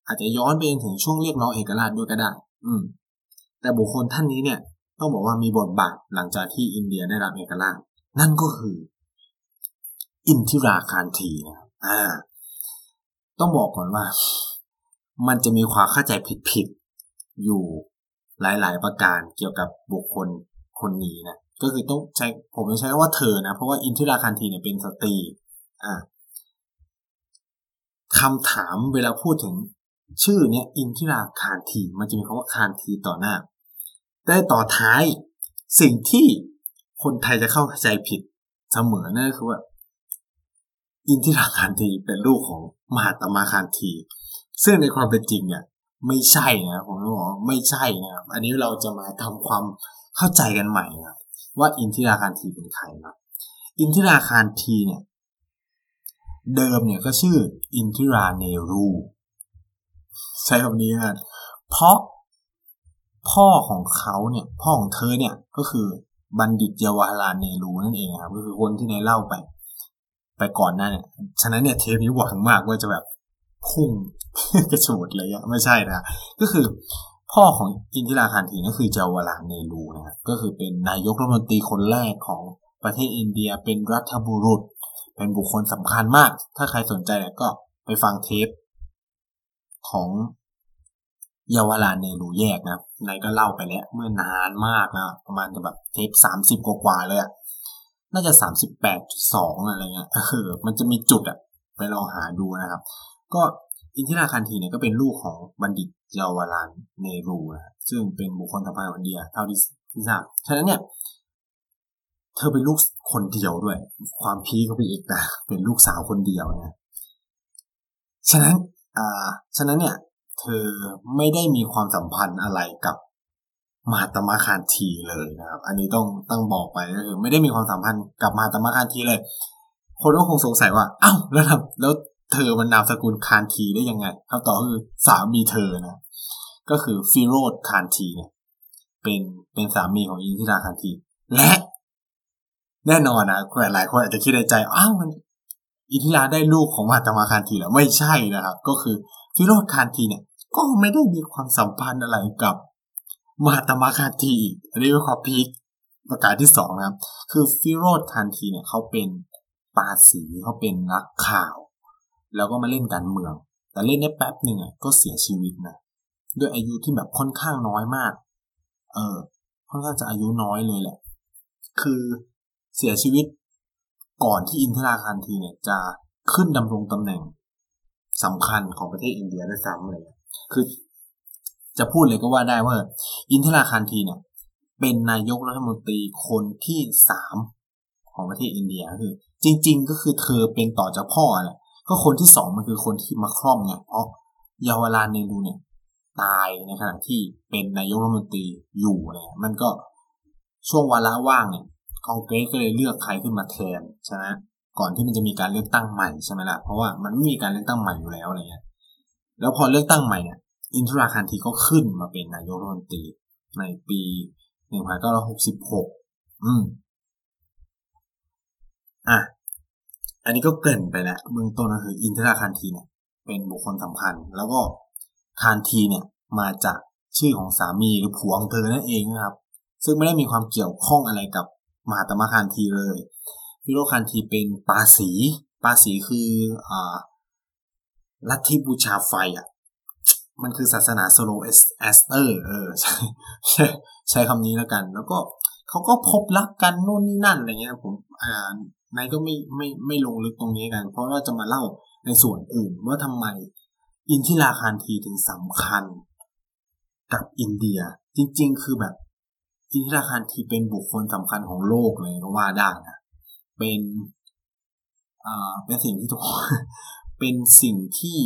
อาจจะย้อนไปถึงช่วงเรียกร้องเอกราชด้วยก็ได้ อืม แต่บุคคลท่านนี้เนี่ย ต้องบอกว่ามีบทบาทหลังจากที่อินเดียได้รับเอกราช นั่นก็คือ อินทิราคารทีนะครับอ่า ต้องบอกก่อนว่า มันจะมีความเข้าใจผิดๆอยู่หลาย ๆ ประการเกี่ยวกับบุคคลคนนี้นะ ก็คือต้องใช้ผมจะใช้ว่าเธอนะเพราะว่าอินทิราคารทีเนี่ยเป็นสตรีอ่าคำถามเวลาพูดถึงชื่อเนี้ยอินทิราคารทีมันจะมีคำว่าคารทีต่อหน้าแต่ต่อท้ายสิ่งที่คนไทยจะเข้าใจผิดเสมอนั่นคือว่า อินทิราคารทีเป็นลูกของมหาตมาคารที ซึ่งในความเป็นจริงเนี่ยไม่ใช่นะผมบอกไม่ใช่นะครับอันนี้เราจะมาทำความเข้าใจกันใหม่นะ ว่าอินทิราคารทีเป็นใครนะอินทิราคารทีเนี่ย เดิมเนี่ยก็ชื่ออินทิราเนรูใช้คำนี้นะเพราะพ่อของเขาเนี่ย พ่อของเธอเนี่ยก็คือบัณฑิตเยาวาราเนรูนั่นเองครับก็คือคนที่ในเล่าไป ไปก่อนหน้าเนี่ย ฉะนั้นเนี่ยเทปนี้หวังมากว่าจะแบบพุ่งกระโดดเลยอะไม่ใช่นะ ก็คือ พ่อของอินทิราคารทีนั่นคือเจาวราเนรูนะครับก็คือเป็นนายกรัฐมนตรีคนแรกของประเทศอินเดียเป็นรัฐบุรุษ เป็นบุคคลสำคัญมาก ถ้าใครสนใจเนี่ยก็ไปฟังเทปของเยาวราเนรูแยกนะนายก็เล่าไปแล้วเมื่อนานมากนะประมาณจะแบบเทปสามสิบกว่าเลยอะน่าจะสามสิบแปดสองอะไรเงี้ยเออมันจะมีจุดอะไปลองหาดูนะครับ ก็อินทิราคันทีเนี่ยก็เป็นลูกของบัณฑิต เยาวรานเนรูนะซึ่งเป็นบุคคลสำคัญของอินเดียเท่าที่ที่ทราบฉะนั้นเนี่ย เธอเป็นลูกคนเดียวด้วย ความพีก็ไปอีกนะเป็นลูกสาวคนเดียวนะฉะนั้นอ่าฉะนั้นเนี่ย เธอไม่ได้มีความสัมพันธ์อะไรกับมาตมาคารทีเลยนะครับ อันนี้ต้องต้องบอกไปก็คือไม่ได้มีความสัมพันธ์กับมาตมาคารทีเลย คนก็คงสงสัยว่า เอ้าแล้วแล้ว เธอมันนามสกุลคารทีได้ยังไงคำตอบคือสามีเธอนะก็คือฟิโรซ คานธีเนี่ยเป็นเป็นสามีของอินทิราคานธี และ แน่นอนนะหลายคนอาจจะคิดในใจอ้าวมันอินทิราได้ลูกของมหาตมาคานธีแล้วไม่ใช่นะครับ ก็คือฟิโรซ คานธีเนี่ย ก็ไม่ได้มีความสัมพันธ์อะไรกับมหาตมาคานธีอันนี้เป็นความพีคประการที่สองนะครับ คือฟิโรซ คานธีเนี่ยเขาเป็นปาร์ซีเขาเป็นนักข่าว แล้วก็มาเล่นการเมือง แต่เล่นได้แป๊บหนึ่งอะก็เสียชีวิตนะด้วยอายุที่แบบค่อนข้างน้อยมาก เออ ค่อนข้างจะอายุน้อยเลยแหละ คือเสียชีวิตก่อนที่อินทราคันทีเนี่ย จะขึ้นดำรงตำแหน่งสำคัญของประเทศอินเดียด้วยซ้ำเลย คือจะพูดเลยก็ว่าได้ว่า อินทราคันทีเนี่ย เป็นนายกรัฐมนตรีคนที่สามของประเทศอินเดียคือ จริง ๆ ก็คือเธอเป็นต่อจากพ่อแหละ ก็คนที่สองมันคือคนที่มาครอบไงเพราะเยาวราเนรูเนี่ย ตายในขณะที่เป็นนายกรัฐมนตรีอยู่เนี่ยมันก็ช่วงวาระว่างเนี่ยคอนเกรสก็เลยเลือกใครขึ้นมาแทนใช่ไหมก่อนที่มันจะมีการเลือกตั้งใหม่ใช่ไหมล่ะเพราะว่ามันไม่มีการเลือกตั้งใหม่อยู่แล้วอะไรเงี้ยแล้วพอเลือกตั้งใหม่เนี่ยอินทราคันทีก็ขึ้นมาเป็นนายกรัฐมนตรีในปีหนึ่งพันเก้าร้อยหกสิบหกอืมอะ อันนี้ก็เกินไปแล้วเบื้องต้นก็คืออินทราคันทีเนี่ย เป็นบุคคลสำคัญ แล้วก็คานทีเนี่ยมาจากชื่อของสามีหรือผัวของเธอนั่นเองนะครับ ซึ่งไม่ได้มีความเกี่ยวข้องอะไรกับมหาตมะคานทีเลยฟิโรคานทีเป็นปาสีปาสีคืออ่าลัทธิบูชาไฟอะมันคือศาสนาโซโรอัสเตอร์เออใช่ใช่ใช้คำนี้แล้วกัน แล้วก็เขาก็พบรักกันนู่นนี่นั่นอะไรเงี้ยผมอ่า นายก็ไม่ไม่ไม่ลงลึกตรงนี้กัน เพราะว่าจะมาเล่าในส่วนอื่นว่าทำไม อินทิราคานธีถึงสำคัญกับอินเดีย จริง ๆ คือแบบอินทิราคานธีเป็นบุคคลสำคัญของโลกเลยก็ว่าได้นะเป็นอ่าเป็นสิ่งที่ทุกเป็นสิ่งที่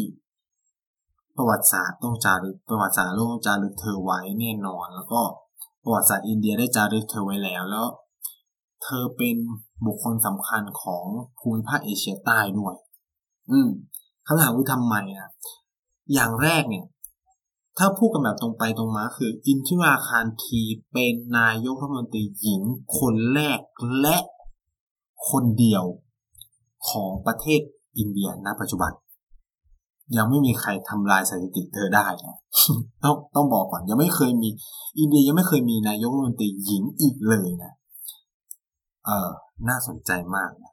ประวัติศาสตร์ต้องจารึกประวัติศาสตร์โลกจารึกเธอไว้แน่นอน แล้วก็ประวัติศาสตร์อินเดียได้จารึกเธอไว้แล้ว แล้ว เธอเป็นบุคคลสำคัญของภูมิภาคเอเชียใต้ด้วย อืมคำถามคือทำไมนะอย่างแรกเนี่ย ถ้าพูดกันแบบตรงไปตรงมาคือ อินทิราคารทีเป็นนายกรัฐมนตรีหญิงคนแรกและคนเดียวของประเทศอินเดียณปัจจุบัน ยังไม่มีใครทำลายสถิติเธอได้นะต้องต้องบอกก่อนยังไม่เคยมี อินเดียยังไม่เคยมีนายกรัฐมนตรีหญิงอีกเลยนะ เออน่าสนใจมากนะ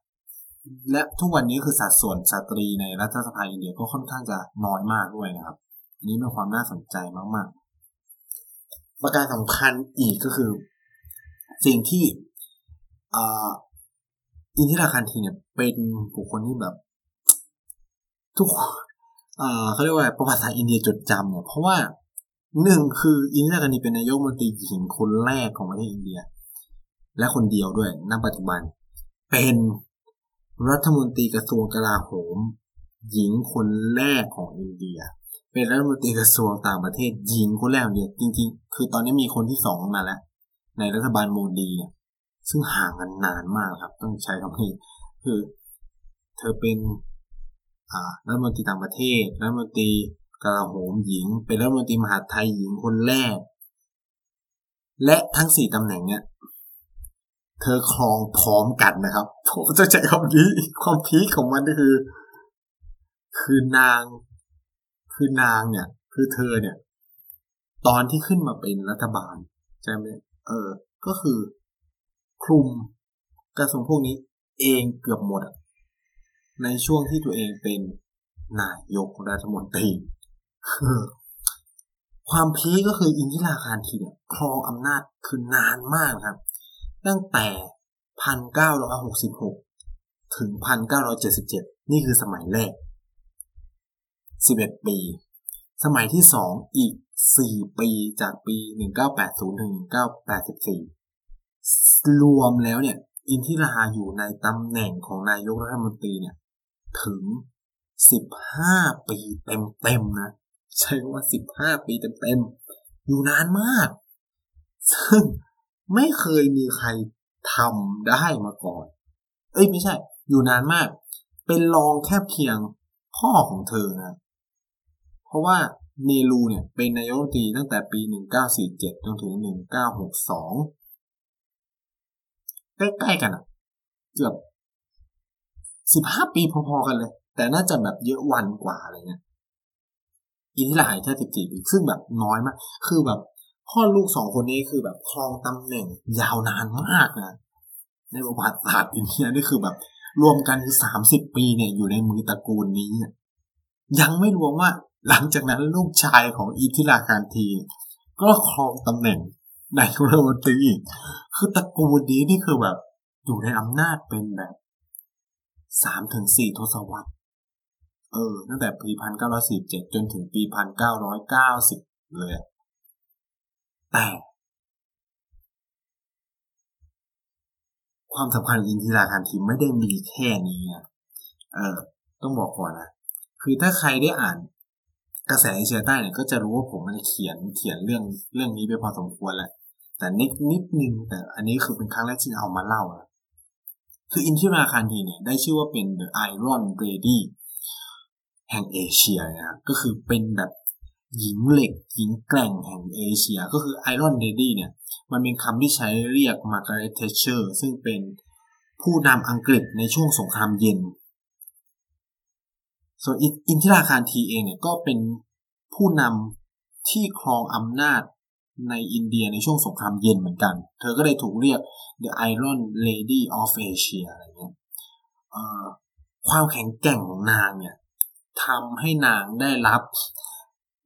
และทุกวันนี้คือสัดส่วนสตรีในรัฐสภาอินเดียก็ค่อนข้างจะน้อยมากด้วยนะครับ อันนี้เป็นความน่าสนใจมากๆ ประการสำคัญอีกก็คือ สิ่งที่อินทิราคันทีเนี่ยเป็นบุคคลที่แบบ ทุกเขาเรียกว่าประวัติศาสตร์อินเดียจดจำเนี่ยเพราะว่าหนึ่งคืออินทิราคันทีเป็นนายกมนตรีหญิงคนแรกของประเทศอินเดีย และคนเดียวด้วยณปัจจุบัน เป็นรัฐมนตรีกระทรวงกลาโหม หญิงคนแรกของอินเดีย เป็นรัฐมนตรีกระทรวงต่างประเทศหญิงคนแรกเนี่ยจริง ๆ คือตอนนี้มีคนที่สองมาแล้ว ในรัฐบาลโมดีเนี่ยซึ่งห่างกันนานมากครับ ต้องใช้คำนี้คือ เธอเป็นรัฐมนตรีต่างประเทศรัฐมนตรีกลาโหมหญิง เป็นรัฐมนตรีมหาไทยหญิงคนแรก และทั้งสี่ตำแหน่งเนี่ย เธอครองพร้อมกันนะครับผมจะใช้คำนี้ความพีคของมันก็คือ คือนาง คือนางเนี่ย คือเธอเนี่ย ตอนที่ขึ้นมาเป็นรัฐบาลใช่ไหมเออ ก็คือคลุมกระทรวงพวกนี้เองเกือบหมดในช่วงที่ตัวเองเป็นนายกรัฐมนตรีความพีก็คืออินทิราคารทีเนี่ยครองอำนาจคือนานมากครับ ตั้งแต่พันเก้าร้อยหกสิบหกถึงพันเก้าร้อยเจ็ดสิบเจ็ดนี่คือสมัยแรกสิบเอ็ดปี สมัยที่สองอีกสี่ปีจากปีหนึ่งเก้าแปดศูนย์ถึงหนึ่งเก้าแปดสิบสี่รวมแล้วเนี่ย อินทิราอยู่ในตำแหน่งของนายกรัฐมนตรีเนี่ย ถึงสิบห้าปีเต็มๆนะ ใช่ว่าสิบห้าปีเต็มๆ อยู่นานมาก ซึ่ง ไม่เคยมีใครทำได้มาก่อน เอ้ยไม่ใช่ อยู่นานมาก เป็นรองแค่เพียงพ่อของเธอนะ เพราะว่าเนรูเนี่ยเป็นนายกรัฐมนตรีตั้งแต่ปี 1947 จนถึง 1962 ใกล้ๆกันอะเกือบสิบห้าปีพอๆกันเลย แต่น่าจะแบบเยอะวันกว่าอะไรเงี้ยอินทิราหายแค่สิบสี่ปีซึ่งแบบน้อยมาก คือแบบ พ่อลูกสองคนนี้คือแบบครองตำแหน่งยาวนานมากนะในประวัติศาสตร์อินเดียนี่คือแบบ รวมกันคือสามสิบปีเนี่ยอยู่ในมือตระกูลนี้ยังไม่รวมว่าหลังจากนั้นลูกชายของอินทิราการที ก็ครองตำแหน่งนายกรัฐมนตรีคือตระกูลนี้นี่คือแบบอยู่ในอำนาจเป็นแบบสามถึงสี่ทศวรรษ เออ ตั้งแต่ปีพันเก้าร้อยสี่เจ็ดจนถึงปีพันเก้าร้อยเก้าสิบเลย แต่ความสำคัญอินทิราการทีไม่ได้มีแค่นี้นะเออ ต้องบอกก่อนนะ คือถ้าใครได้อ่านกระแสเอเชียใต้เนี่ยก็จะรู้ว่าผมมันเขียนเขียนเรื่องเรื่องนี้ไปพอสมควรแล้ว แต่นิดนิดนึงแต่อันนี้คือเป็นครั้งแรกที่เอามาเล่าคืออินทิราคานธีเนี่ยได้ชื่อว่าเป็น The Iron Lady แห่งเอเชียนะก็คือเป็นแบบ หญิงเหล็กหญิงแกร่งแห่งเอเชีย ก็คือ Iron Lady เนี่ย มันเป็นคำที่ใช้เรียกมาร์กาเร็ต แทตเชอร์ซึ่งเป็นผู้นำอังกฤษในช่วงสงครามเย็น ส่วนอินทิราคานธีเองเนี่ยก็เป็นผู้นำที่ครองอำนาจในอินเดียในช่วงสงครามเย็นเหมือนกัน เธอก็เลยถูกเรียก the Iron Lady of Asia อะไรเงี้ยความแข็งแกร่งของนางเนี่ยทำให้นางได้รับ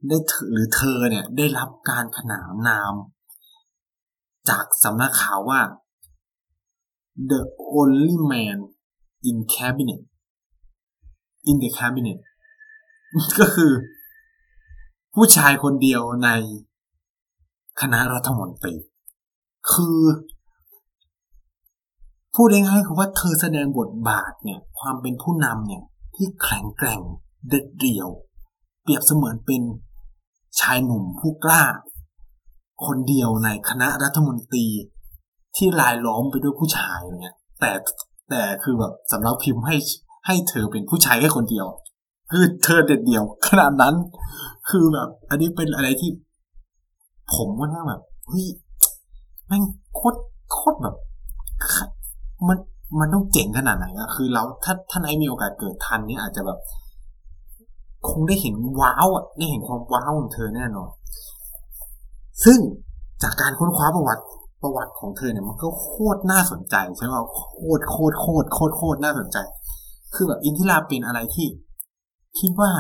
ได้หรือเธอเนี่ยได้รับการขนานนาม จากสำนักข่าวว่า the only man in cabinet in the cabinet ก็คือ ผู้ชายคนเดียวในคณะรัฐมนตรี คือ พูดง่ายๆคือว่าเธอแสดงบทบาทเนี่ย ความเป็นผู้นำเนี่ย ที่แข็งแกร่งเด็ดเดี่ยว เปรียบเสมือนเป็น ชายหนุ่มผู้กล้า คนเดียวในคณะรัฐมนตรีที่ลายล้อมไปด้วยผู้ชายเนี่ยแต่แต่คือแบบสำนักพิมพ์ให้ให้เธอเป็นผู้ชายแค่คนเดียว คือเธอเด็ดเดี่ยวขนาดนั้น คือแบบ อันนี้เป็นอะไรที่ ผมว่าแบบเฮ้ยแม่งโคตรโคตรแบบ มันมันต้องเจ๋งขนาดไหนอะคือเราถ้าถ้าไอมีโอกาสเกิดทันเนี่ยอาจจะแบบ คงได้เห็นว้าวอะได้เห็นความว้าวของเธอแน่นอน ซึ่งจากการค้นคว้าประวัติประวัติของเธอเนี่ยมันก็โคตรน่าสนใจใช่ไหมโคตรโคตรโคตรโคตรโคตรน่าสนใจ คือแบบอินทิราเป็นอะไรที่คิดว่า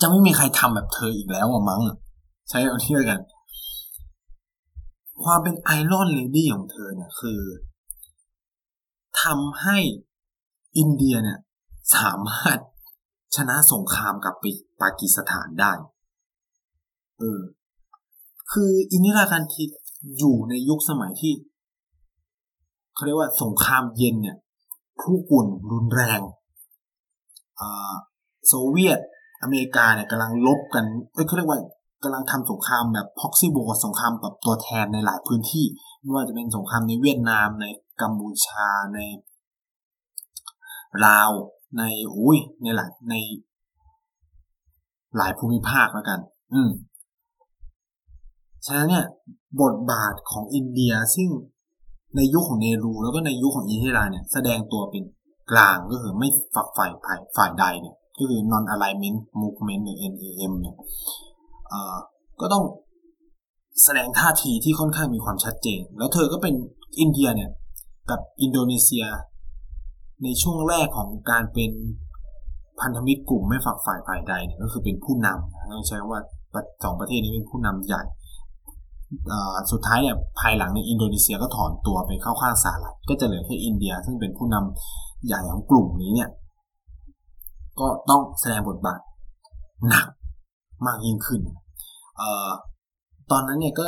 จะไม่มีใครทำแบบเธออีกแล้วอะมั้งใช้เอางี้ละกัน ความเป็น Iron Lady ของเธอเนี่ยคือทำให้อินเดียเนี่ย สามารถ ชนะสงครามกับปากีสถานได้ เออ คืออินทิรา คานธีอยู่ในยุคสมัยที่เขาเรียกว่าสงครามเย็นเนี่ยผู้กุ่นรุนแรงโซเวียตอเมริกาเนี่ยกำลังลบกัน เอ้ยเขาเรียกว่ากำลังทำสงครามแบบพ็อกซี่โบสงครามกับตัวแทนในหลายพื้นที่ ไม่ว่าจะเป็นสงครามในเวียดนามในกัมพูชาในลาว ในอุ้ยในหลายในหลายภูมิภาคแล้วกัน อืมฉะนั้นเนี่ยบทบาทของอินเดียซึ่งในยุคของเนรูแล้วก็ในยุคของอินทิราเนี่ย แสดงตัวเป็นกลางก็คือไม่ฝักฝ่ายฝ่ายฝ่ายใดเนี่ย ก็คือ non alignment movement หรือ NAM เนี่ยเอ่อก็ต้องแสดงท่าทีที่ค่อนข้างมีความชัดเจน แล้วเธอก็เป็นอินเดียเนี่ย กับอินโดนีเซีย ในช่วงแรกของการเป็นพันธมิตรกลุ่มไม่ฝักฝ่ายฝ่ายใดเนี่ยก็คือเป็นผู้นำต้องใช้ว่าสองประเทศนี้เป็นผู้นำใหญ่ สุดท้ายเนี่ยภายหลังในอินโดนีเซียก็ถอนตัวไปเข้าข้างสหรัฐก็จะเหลือแค่อินเดีย ซึ่งเป็นผู้นำใหญ่ของกลุ่มนี้เนี่ย ก็ต้องแสดงบทบาทหนักมากยิ่งขึ้นออตอนนั้นเนี่ยก็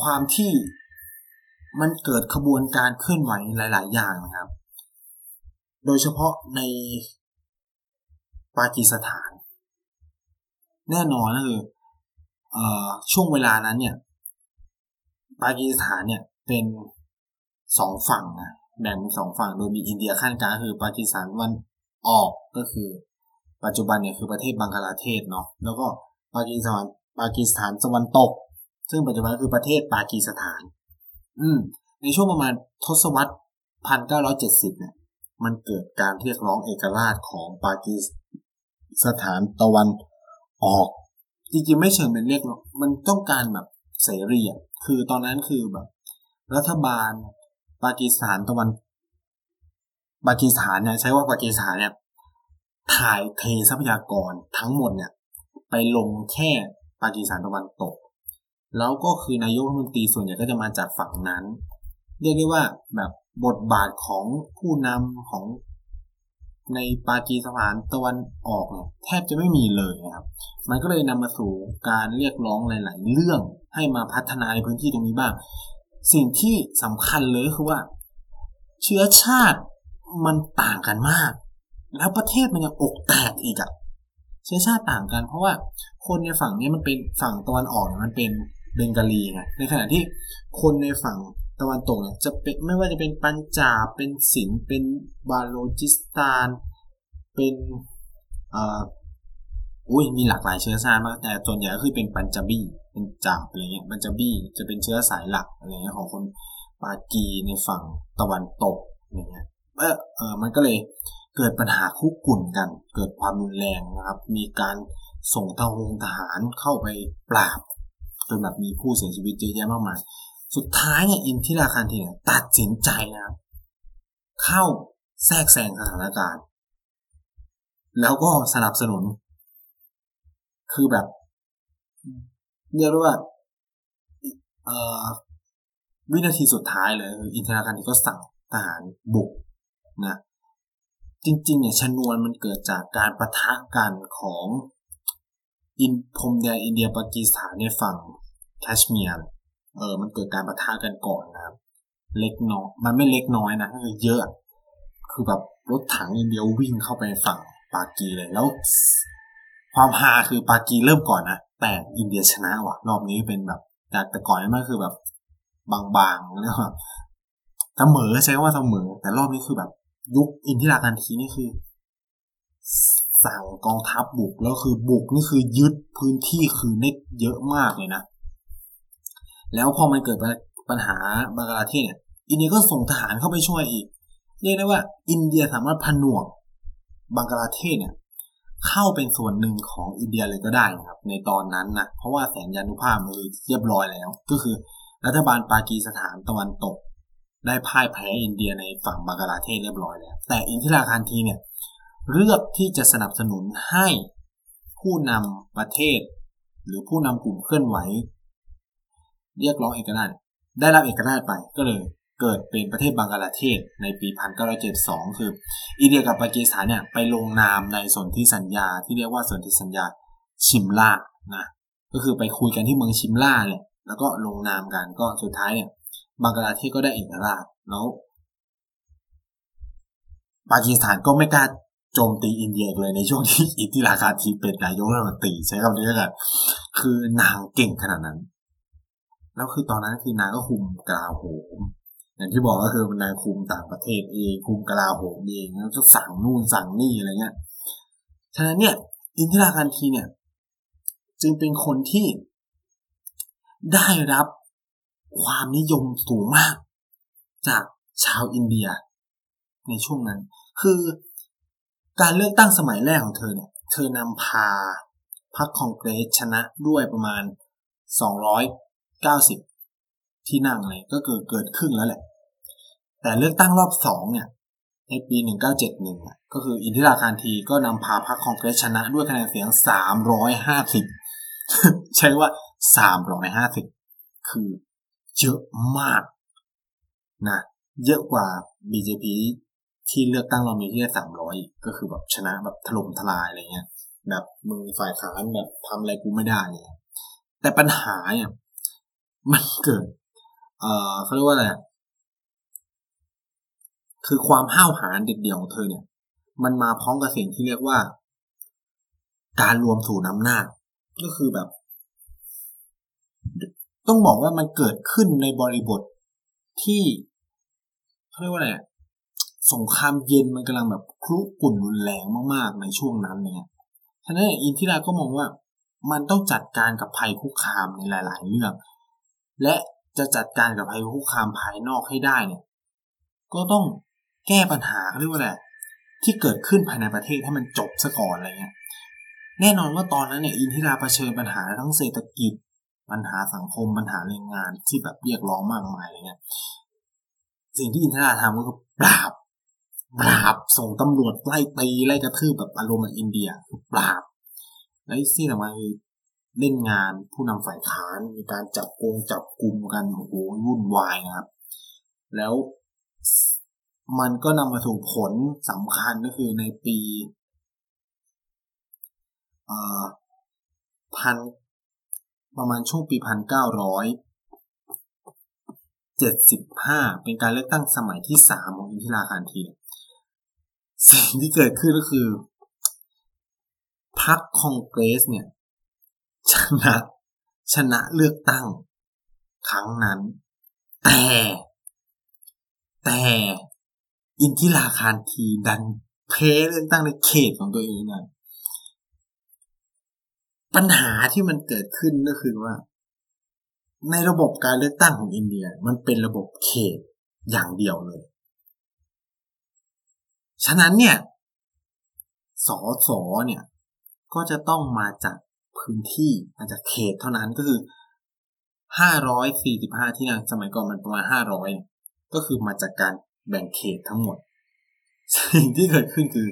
ความที่มันเกิดขบวนการเคลื่อนไหวหลาย ๆ อย่างนะครับ โดยเฉพาะในปากีสถาน แน่นอนก็คือช่วงเวลานั้นเนี่ย ปากีสถานเนี่ยเป็นสองฝั่งนะแบ่งเป็นสองฝั่งโดยมีอินเดียขั้นกลางคือปากีสถานวันออกก็คือ ปัจจุบันเนี่ยคือประเทศบังคลาเทศเนาะแล้วก็ปากีสถานปากีสถานตะวันตก ซึ่งปัจจุบันคือประเทศปากีสถาน อืมในช่วงประมาณทศวรรษพันเก้าร้อยเจ็ดสิบเนี่ย มันเกิดการเรียกร้องเอกราชของปากีสถานตะวันออก จริงๆไม่เชิงเป็นเรียกมันต้องการแบบเสรีอะคือตอนนั้นคือแบบ รัฐบาลปากีสถานตะวัน ปากีสถานเนี่ยใช้ว่าปากีสถานเนี่ยถ่ายเททรัพยากรทั้งหมดเนี่ย ไปลงแค่ปากีสถานตะวันตก แล้วก็คือนายกรัฐมนตรีส่วนใหญ่ก็จะมาจากฝั่งนั้น เรียกได้ว่าแบบ บทบาทของผู้นำของในปากีสถานตะวันออกเนี่ยแทบจะไม่มีเลยนะครับ มันก็เลยนำมาสู่การเรียกร้องหลาย ๆ เรื่องให้มาพัฒนาในพื้นที่ตรงนี้บ้าง สิ่งที่สำคัญเลยคือว่า เชื้อชาติมันต่างกันมาก แล้วประเทศมันยังอกแตกอีกอะเชื้อชาติต่างกัน เพราะว่าคนในฝั่งนี้มันเป็นฝั่งตะวันออกมันเป็นเบงกาลีไงในขณะที่คนในฝั่ง ตะวันตกเนี่ยจะเป็นไม่ว่าจะเป็นปัญจาบเป็นสินเป็นบาโลจิสถาน เป็นอ่าอุ้ยมีหลากหลายเชื้อชาติมากแต่ส่วนใหญ่ก็คือเป็นปัญจบีเป็นจาบอะไรเงี้ยปัญจบีจะเป็นเชื้อสายหลักอะไรเงี้ยของคนปากีในฝั่งตะวันตกอะไรเงี้ยเออเออมันก็เลยเกิดปัญหาคุกกุ่นกัน เกิดความรุนแรงนะครับ มีการส่งทหารเข้าไปปราบจนแบบมีผู้เสียชีวิตเยอะแยะมากมาย สุดท้ายเนี่ยอินทิราคันทีเนี่ยตัดสินใจนะครับเข้าแทรกแซงสถานการณ์ แล้วก็สนับสนุน คือแบบเรียกว่าวินาทีสุดท้ายเลยอินทิราคันทีก็สั่งทหารบุกนะจริงๆเนี่ยชนวนมันเกิดจากการประทะกันของอินพรมแดนอินเดียปากีสถานในฝั่งแคชเมียร์ เออมันเกิดการประทะกันก่อนนะครับ เล็กน้อยมันไม่เล็กน้อยนะคือเยอะ คือแบบรถถังอินเดียวิ่งเข้าไปฝั่งปากีเลยแล้ว ความฮาคือปากีเริ่มก่อนนะแต่อินเดียชนะว่ะ รอบนี้เป็นแบบจากแต่ก่อนนี่มันคือแบบบางๆแล้วแบบเสมอใช้ว่าเสมอ แต่รอบนี้คือแบบ ยุคอินทิราการทีนี่คือ สั่งกองทัพบุกแล้วคือบุกนี่คือยึดพื้นที่คือได้เยอะมากเลยนะ แล้วพอมันเกิดปัญหาบังกลาเทศเนี่ยอินเดียก็ส่งทหารเข้าไปช่วยอีก เรียกได้ว่า อินเดียสามารถผนวกบังกลาเทศเนี่ยเข้าเป็นส่วนหนึ่งของอินเดียเลยก็ได้นะครับ ในตอนนั้นนะเพราะว่าแสนยานุภาพมือเรียบร้อยแล้ว ก็คือรัฐบาลปากีสถานตะวันตก ได้พ่ายแพ้อินเดียในฝั่งบังกลาเทศเรียบร้อยแล้ว แต่อินทิราคารทีเนี่ยเลือกที่จะสนับสนุนให้ผู้นำประเทศ หรือผู้นำกลุ่มเคลื่อนไหว เรียกร้องเอกราช ได้รับเอกราชไปก็เลยเกิดเป็นประเทศบังกลาเทศในปี 1972 คือ อินเดียกับปากีสถานเนี่ยไปลงนามในสนธิสัญญาที่เรียกว่าสนธิสัญญาชิมล่านะก็คือไปคุยกันที่เมืองชิมล่าเนี่ยแล้วก็ลงนามกันก็สุดท้ายเนี่ยบังกลาเทศก็ได้เอกราชแล้วปากีสถานก็ไม่กล้าโจมตีอินเดียเลยในช่วงที่อิทธิราคาทีเป็นนายกรัฐมนตรีใช้คำนี้กันคือ นางเก่งขนาดนั้น แล้วคือตอนนั้นคือนางก็คุมกลาโหม อย่างที่บอกก็คือนางคุมต่างประเทศเองคุมกลาโหมเองแล้วก็สั่งนู่นสั่งนี่อะไรเงี้ยฉะนั้นเนี่ย อินทิราคันทีเนี่ย จึงเป็นคนที่ได้รับความนิยมสูงมาก จากชาวอินเดีย ในช่วงนั้น คือการเลือกตั้งสมัยแรกของเธอเนี่ย เธอนำพาพรรคคองเกรสชนะด้วยประมาณ 90 ที่นั่งเลยก็เกิดเกิดครึ่งแล้วแหละ แต่เลือกตั้งรอบสองเนี่ย ในปี 1971 ก็คืออินทิราคารทีก็นำพาพรรคคองเกรสชนะด้วยคะแนนเสียง 350 ใช้ว่า 350 คือเยอะมากนะเยอะกว่า BJP ที่เลือกตั้งเรามีที่ได้สามร้อยก็คือแบบชนะแบบถล่มทลายอะไรเงี้ย แบบมึงฝ่ายค้านแบบทำอะไรกูไม่ได้เลยแต่ปัญหาเนี่ย มันเกิด เอ่อเขาเรียกว่าอะไรคือความห้าวหาญเด็ดเดี่ยวของเธอเนี่ย มันมาพร้อมกับสิ่งที่เรียกว่า การรวมสู่น้ำหน้า ก็คือแบบ ต้องบอกว่ามันเกิดขึ้นในบริบทที่เขาเรียกว่าอะไรสงครามเย็นมันกำลังแบบคลุกุ่นรุนแรงมากๆ ในช่วงนั้นเนี่ยฉะนั้นอินทิราก็มองว่า มันต้องจัดการกับภัยคุกคามในหลาย ๆ เรื่อง และจะจัดการกับภัยคุกคามภายนอกให้ได้เนี่ย ก็ต้องแก้ปัญหาเรียกว่าอะไรที่เกิดขึ้นภายในประเทศให้มันจบซะก่อนอะไรเงี้ยแน่นอนว่าตอนนั้นเนี่ยอินทิราเผชิญปัญหาทั้งเศรษฐกิจ ปัญหาสังคมปัญหาแรงงานที่แบบเรียกร้องมากมายอะไรเงี้ยสิ่งที่อินทิราทำก็คือปราบปราบส่งตำรวจไล่ตีไล่กระทืบแบบอารมณ์อินเดียคือปราบและที่สำคัญคือ เล่นงานผู้นำฝ่ายค้านมีการจับโกงจับกลุ่มกันโอ้โหวุ่นวายนะครับ แล้วมันก็นำมาสู่ผลสำคัญก็คือในปีพันประมาณช่วงปีพันเก้าร้อยเจ็ดสิบห้าเป็นการเลือกตั้งสมัยที่สามของอินทิราคารทีสิ่งที่เกิดขึ้นก็คือพรรคคองเกรสเนี่ย ชนะชนะเลือกตั้ง ครั้งนั้น แต่ แต่อินทิราคารทีดันเพเลือกตั้งในเขตของตัวเองนะปัญหาที่มันเกิดขึ้นก็คือว่า ในระบบการเลือกตั้งของอินเดีย มันเป็นระบบเขตอย่างเดียวเลย ฉะนั้นเนี่ยสอสอเนี่ย ก็จะต้องมาจาก พื้นที่มาจากเขตเท่านั้นก็คือห้าร้อยสี่สิบห้าที่นั่งสมัยก่อนมันประมาณห้าร้อยก็คือมาจากการแบ่งเขตทั้งหมด สิ่งที่เกิดขึ้นคือ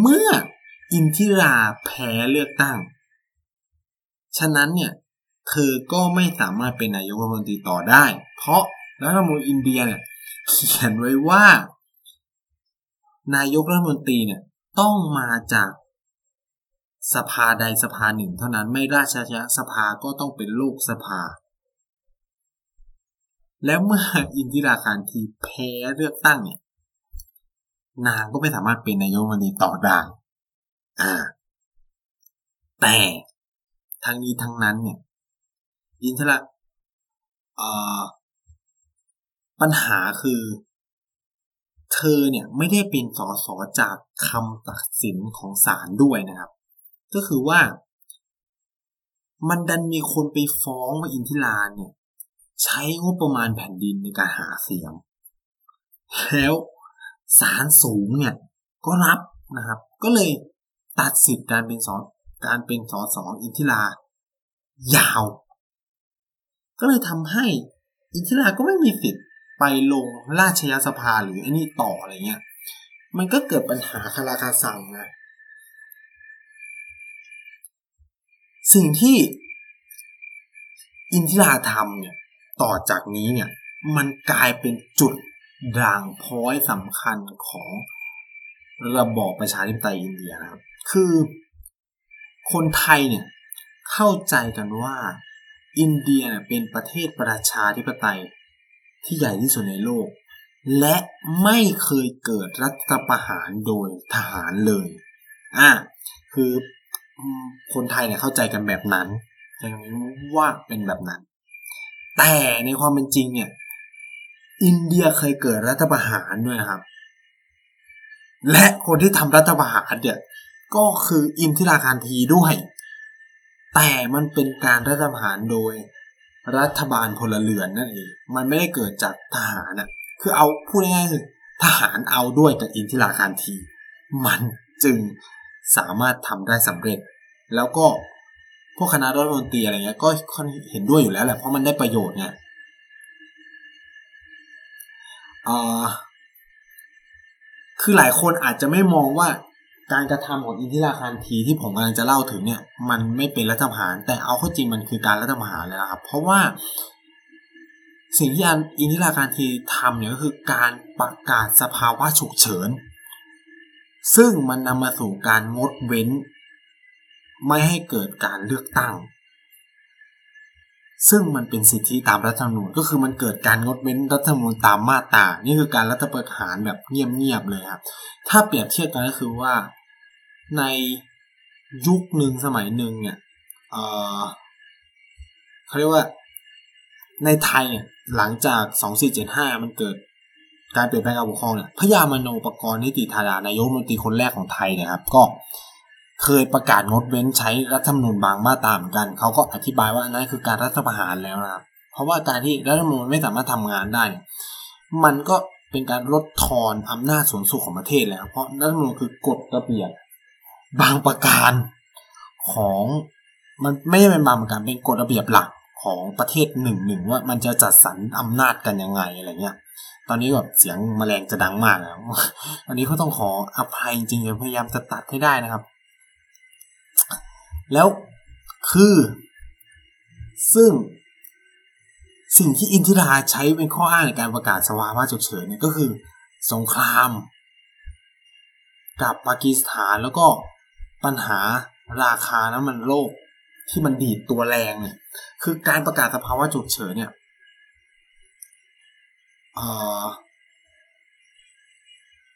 เมื่ออินทิราแพ้เลือกตั้ง ฉะนั้นเนี่ย เธอก็ไม่สามารถเป็นนายกรัฐมนตรีต่อได้ เพราะรัฐมนตรีอินเดียเนี่ยเขียนไว้ว่า นายกรัฐมนตรีเนี่ย ต้องมาจาก สภาใดสภาหนึ่งเท่านั้นไม่ราชสภาก็ต้องเป็นลูกสภา แล้วเมื่ออินทิราคารทีแพ้เลือกตั้งเนี่ยนางก็ไม่สามารถเป็นนายกรัฐมนตรีต่อได้อ่า แต่ทั้งนี้ทั้งนั้นเนี่ย อินทิราเอ่อปัญหาคือ เธอเนี่ยไม่ได้เป็นสสจากคำตัดสินของศาลด้วยนะครับ ก็คือว่า มันดันมีคนไปฟ้องว่าอินทิราเนี่ย ใช้งบประมาณแผ่นดินในการหาเสียง แล้วศาลสูงเนี่ย ก็รับนะครับ ก็เลยตัดสิทธิ์การเป็นสการเป็นสสอินทิรา ยาว ก็เลยทำให้อินทิราก็ไม่มีสิทธิ์ไปลงราชยสภาหรือไอ้นี่ต่ออะไรเงี้ย มันก็เกิดปัญหาคาราคาสั่งนะ สิ่งที่อินทิราทำเนี่ยต่อจากนี้เนี่ยมันกลายเป็นจุดด่างพ้อยสำคัญของระบอบประชาธิปไตยอินเดียนะครับ คือคนไทยเนี่ยเข้าใจกันว่าอินเดียเป็นประเทศประชาธิปไตยที่ใหญ่ที่สุดในโลก และไม่เคยเกิดรัฐประหารโดยทหารเลย อะ คือ คนไทยเนี่ยเข้าใจกันแบบนั้นใช่ไหมว่าเป็นแบบนั้น แต่ในความเป็นจริงเนี่ย อินเดียเคยเกิดรัฐประหารด้วยครับ และคนที่ทำรัฐประหารเนี่ยก็คืออินทิราคารทีด้วย แต่มันเป็นการรัฐประหารโดยรัฐบาลพลเรือนนั่นเอง มันไม่ได้เกิดจากทหารนะคือเอาพูดง่ายๆคือทหารเอาด้วยกับอินทิราคารที มันจึง สามารถทำได้สำเร็จ แล้วก็พวกคณะรัฐมนตรีอะไรเงี้ยก็เห็นด้วยอยู่แล้วแหละเพราะมันได้ประโยชน์ไงคือหลายคนอาจจะไม่มองว่าการกระทำของอินทิราคารทีที่ผมกำลังจะเล่าถึงเนี่ย มันไม่เป็นรัฐประหาร แต่เอาเข้าจริงมันคือการรัฐประหารเลยนะครับ เพราะว่า สิ่งที่อินทิราคารทีทำเนี่ยก็คือการประกาศสภาวะฉุกเฉิน ซึ่งมันนำมาสู่การงดเว้น ไม่ให้เกิดการเลือกตั้ง ซึ่งมันเป็นสิทธิตามรัฐธรรมนูญก็คือมันเกิดการงดเว้นรัฐธรรมนูญตามมาตรานี่คือการรัฐประหารแบบเงียบๆเลยครับ ถ้าเปรียบเทียบกันก็คือว่าในยุคหนึ่งสมัยหนึ่งเนี่ยเเขาเรียกว่าในไทยเนี่ยหลังจาก 2475 มันเกิด การเปลี่ยนแปลงการปกครองเนี่ยพญามโนปกรณ์นิติธารานายกมนตรีคนแรกของไทยเนี่ยครับ ก็เคยประกาศงดเว้นใช้รัฐธรรมนูญบางมาตราเหมือนกันเขาก็อธิบายว่านั่นคือการรัฐประหารแล้วนะครับเพราะว่าการที่รัฐธรรมนูญไม่สามารถทำงานได้ มันก็เป็นการลดทอนอำนาจสูงสุดของประเทศแล้วเพราะรัฐธรรมนูญคือกฎระเบียบบางประการของมันไม่ใช่เป็นบางประการเป็นกฎระเบียบหลักของประเทศหนึ่งหนึ่งว่ามันจะจัดสรรอำนาจกันยังไงอะไรเงี้ย ตอนนี้แบบเสียงแมลงจะดังมากแล้ววันนี้เขาต้องขออภัยจริงๆพยายามจะตัดให้ได้นะครับ แล้วคือ ซึ่ง สิ่งที่อินทิราใช้เป็นข้ออ้างในการประกาศสภาวะฉุกเฉินเนี่ยก็คือ สงคราม กับปากีสถานแล้วก็ปัญหาราคาน้ำมันโลกที่มันดีดตัวแรงเนี่ยคือการประกาศสภาวะฉุกเฉินเนี่ย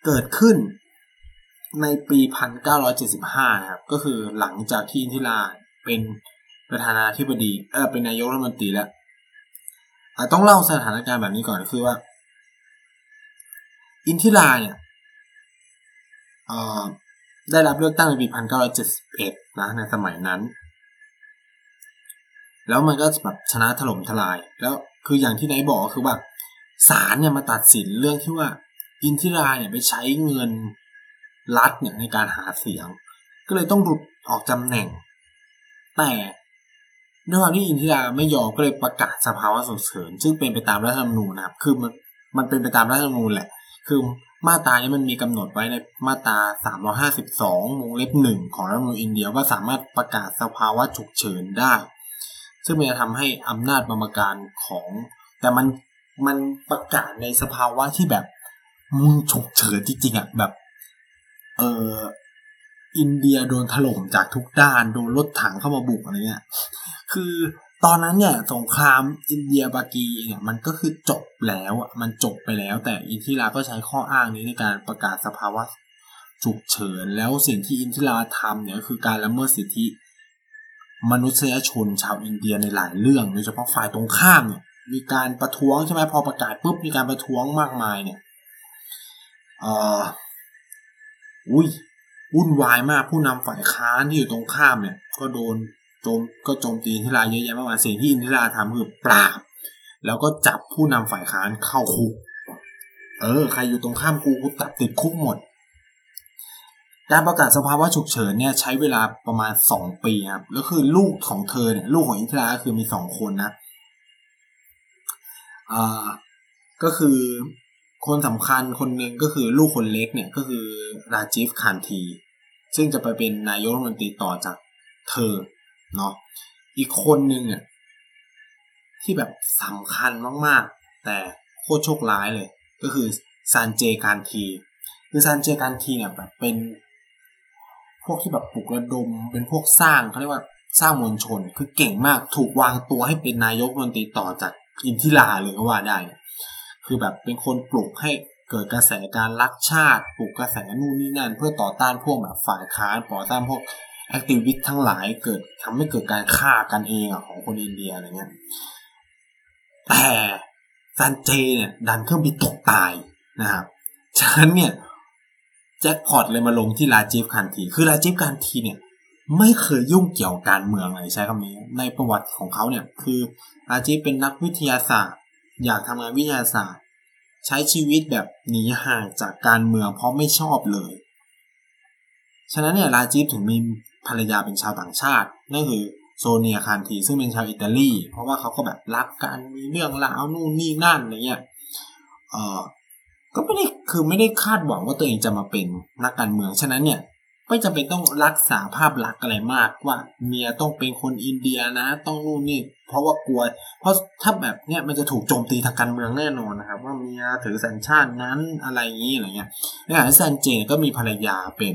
เกิดขึ้นในปี 1975 นะครับ ก็คือหลังจากที่อินทิราเป็นประธานาธิบดีเออเป็นนายกรัฐมนตรีแล้วต้องเล่าสถานการณ์แบบนี้ก่อนคือว่า อินทิราเนี่ยได้รับเลือกตั้งในปี 1971 นะในสมัยนั้น แล้วมันก็แบบชนะถล่มทลาย แล้วคืออย่างที่นายบอกคือว่า ศาลเนี่ยมาตัดสินเรื่องที่ว่า อินทิราเนี่ยไปใช้เงินรัฐเนี่ยในการหาเสียง ก็เลยต้องหลุดออกตำแหน่ง แต่ด้วยความที่อินทิราไม่ยอมก็เลยประกาศสภาวะฉุกเฉินซึ่งเป็นไปตามรัฐธรรมนูญนะครับ คือมันมันเป็นไปตามรัฐธรรมนูญแหละ คือมาตรานี้มันมีกำหนดไว้ในมาตรา352วงเล็บหนึ่งของรัฐธรรมนูญอินเดียว่าสามารถประกาศสภาวะฉุกเฉินได้ ซึ่งมันจะทำให้อำนาจบรรการของ แต่มัน มันประกาศในสภาวะที่แบบมึงฉุกเฉินจริงๆอะแบบ เอออินเดียโดนถล่มจากทุกด้านโดนรถถังเข้ามาบุกอะไรเงี้ย คือตอนนั้นเนี่ยสงครามอินเดียบากีเนี่ยมันก็คือจบแล้วอะมันจบไปแล้ว แต่อินทิราก็ใช้ข้ออ้างนี้ในการประกาศสภาวะฉุกเฉินแล้วสิ่งที่อินทิราทำเนี่ยคือการละเมิดสิทธิ มนุษยชนชาวอินเดียในหลายเรื่องโดยเฉพาะฝ่ายตรงข้ามเนี่ย มีการประท้วงใช่ไหมพอประกาศปุ๊บมีการประท้วงมากมายเนี่ยเอ่ออุ้ยวุ่นวายมากผู้นำฝ่ายค้านที่อยู่ตรงข้ามเนี่ย ก็โดนโจมก็โจมตีอินทิราเยอะแยะมากมายสิ่งที่อินทิราทำคือปราบ แล้วก็จับผู้นำฝ่ายค้านเข้าคุก เออ ใครอยู่ตรงข้ามกูกูตัดติดคุกหมดการประกาศสภาวะฉุกเฉินเนี่ยใช้เวลาประมาณสองปีครับแล้วคือลูกของเธอเนี่ยลูกของอินทิราก็คือมีสองคนนะ อ่าก็คือคนสำคัญคนหนึ่งก็คือลูกคนเล็กเนี่ยก็คือราจิฟคานที ซึ่งจะไปเป็นนายกรัฐมนตรีต่อจากเธอเนาะอีกคนหนึ่งเนี่ยที่แบบสำคัญมากๆ แต่โคตรโชคร้ายเลย ก็คือซานเจการที คือซานเจการทีเนี่ยแบบเป็น พวกที่แบบปลุกระดม เป็นพวกสร้างเขาเรียกว่าสร้างมวลชน คือเก่งมากถูกวางตัวให้เป็นนายกรัฐมนตรีต่อจาก อินทิราเลยก็ว่าได้ คือแบบเป็นคนปลุกให้เกิดกระแสการรักชาติปลุกกระแสนู่นนี่นั่น เพื่อต่อต้านพวกแบบฝ่ายค้านต่อต้านพวก activist ทั้งหลายเกิดทำให้เกิดการฆ่ากันเองอะของคนอินเดียอะไรเงี้ยแต่ซันเจย์เนี่ยดันเครื่องบินตกตายนะครับฉะนั้นเนี่ยแจ็คพอตเลยมาลงที่ราจีฟคานธี คือราจีฟคานธีเนี่ย ไม่เคยยุ่งเกี่ยวการเมืองเลยใช้คำนี้ ในประวัติของเขาเนี่ยคือลาจิฟเป็นนักวิทยาศาสตร์ อยากทำงานวิทยาศาสตร์ ใช้ชีวิตแบบหนีห่างจากการเมืองเพราะไม่ชอบเลย ฉะนั้นเนี่ยลาจิฟถึงมีภรรยาเป็นชาวต่างชาตินั่นคือโซเนียคานทีซึ่งเป็นชาวอิตาลี เพราะว่าเขาก็แบบรักกันมีเรื่องราวนู่นนี่นั่นอะไรเงี้ยเออก็ไม่ได้คือไม่ได้คาดหวังว่าตัวเองจะมาเป็นนักการเมืองฉะนั้นเนี่ย ไม่จำเป็นต้องรักษาภาพลักษณ์อะไรมากว่า เมียต้องเป็นคนอินเดียนะ ต้องนู่นนี่เพราะว่ากลัว เพราะถ้าแบบเนี้ยมันจะถูกโจมตีทางการเมืองแน่นอนนะครับ ว่าเมียถือสัญชาตินั้นอะไรอย่างนี้อะไรเงี้ยในขณะที่ซันเจก็มีภรรยาเป็น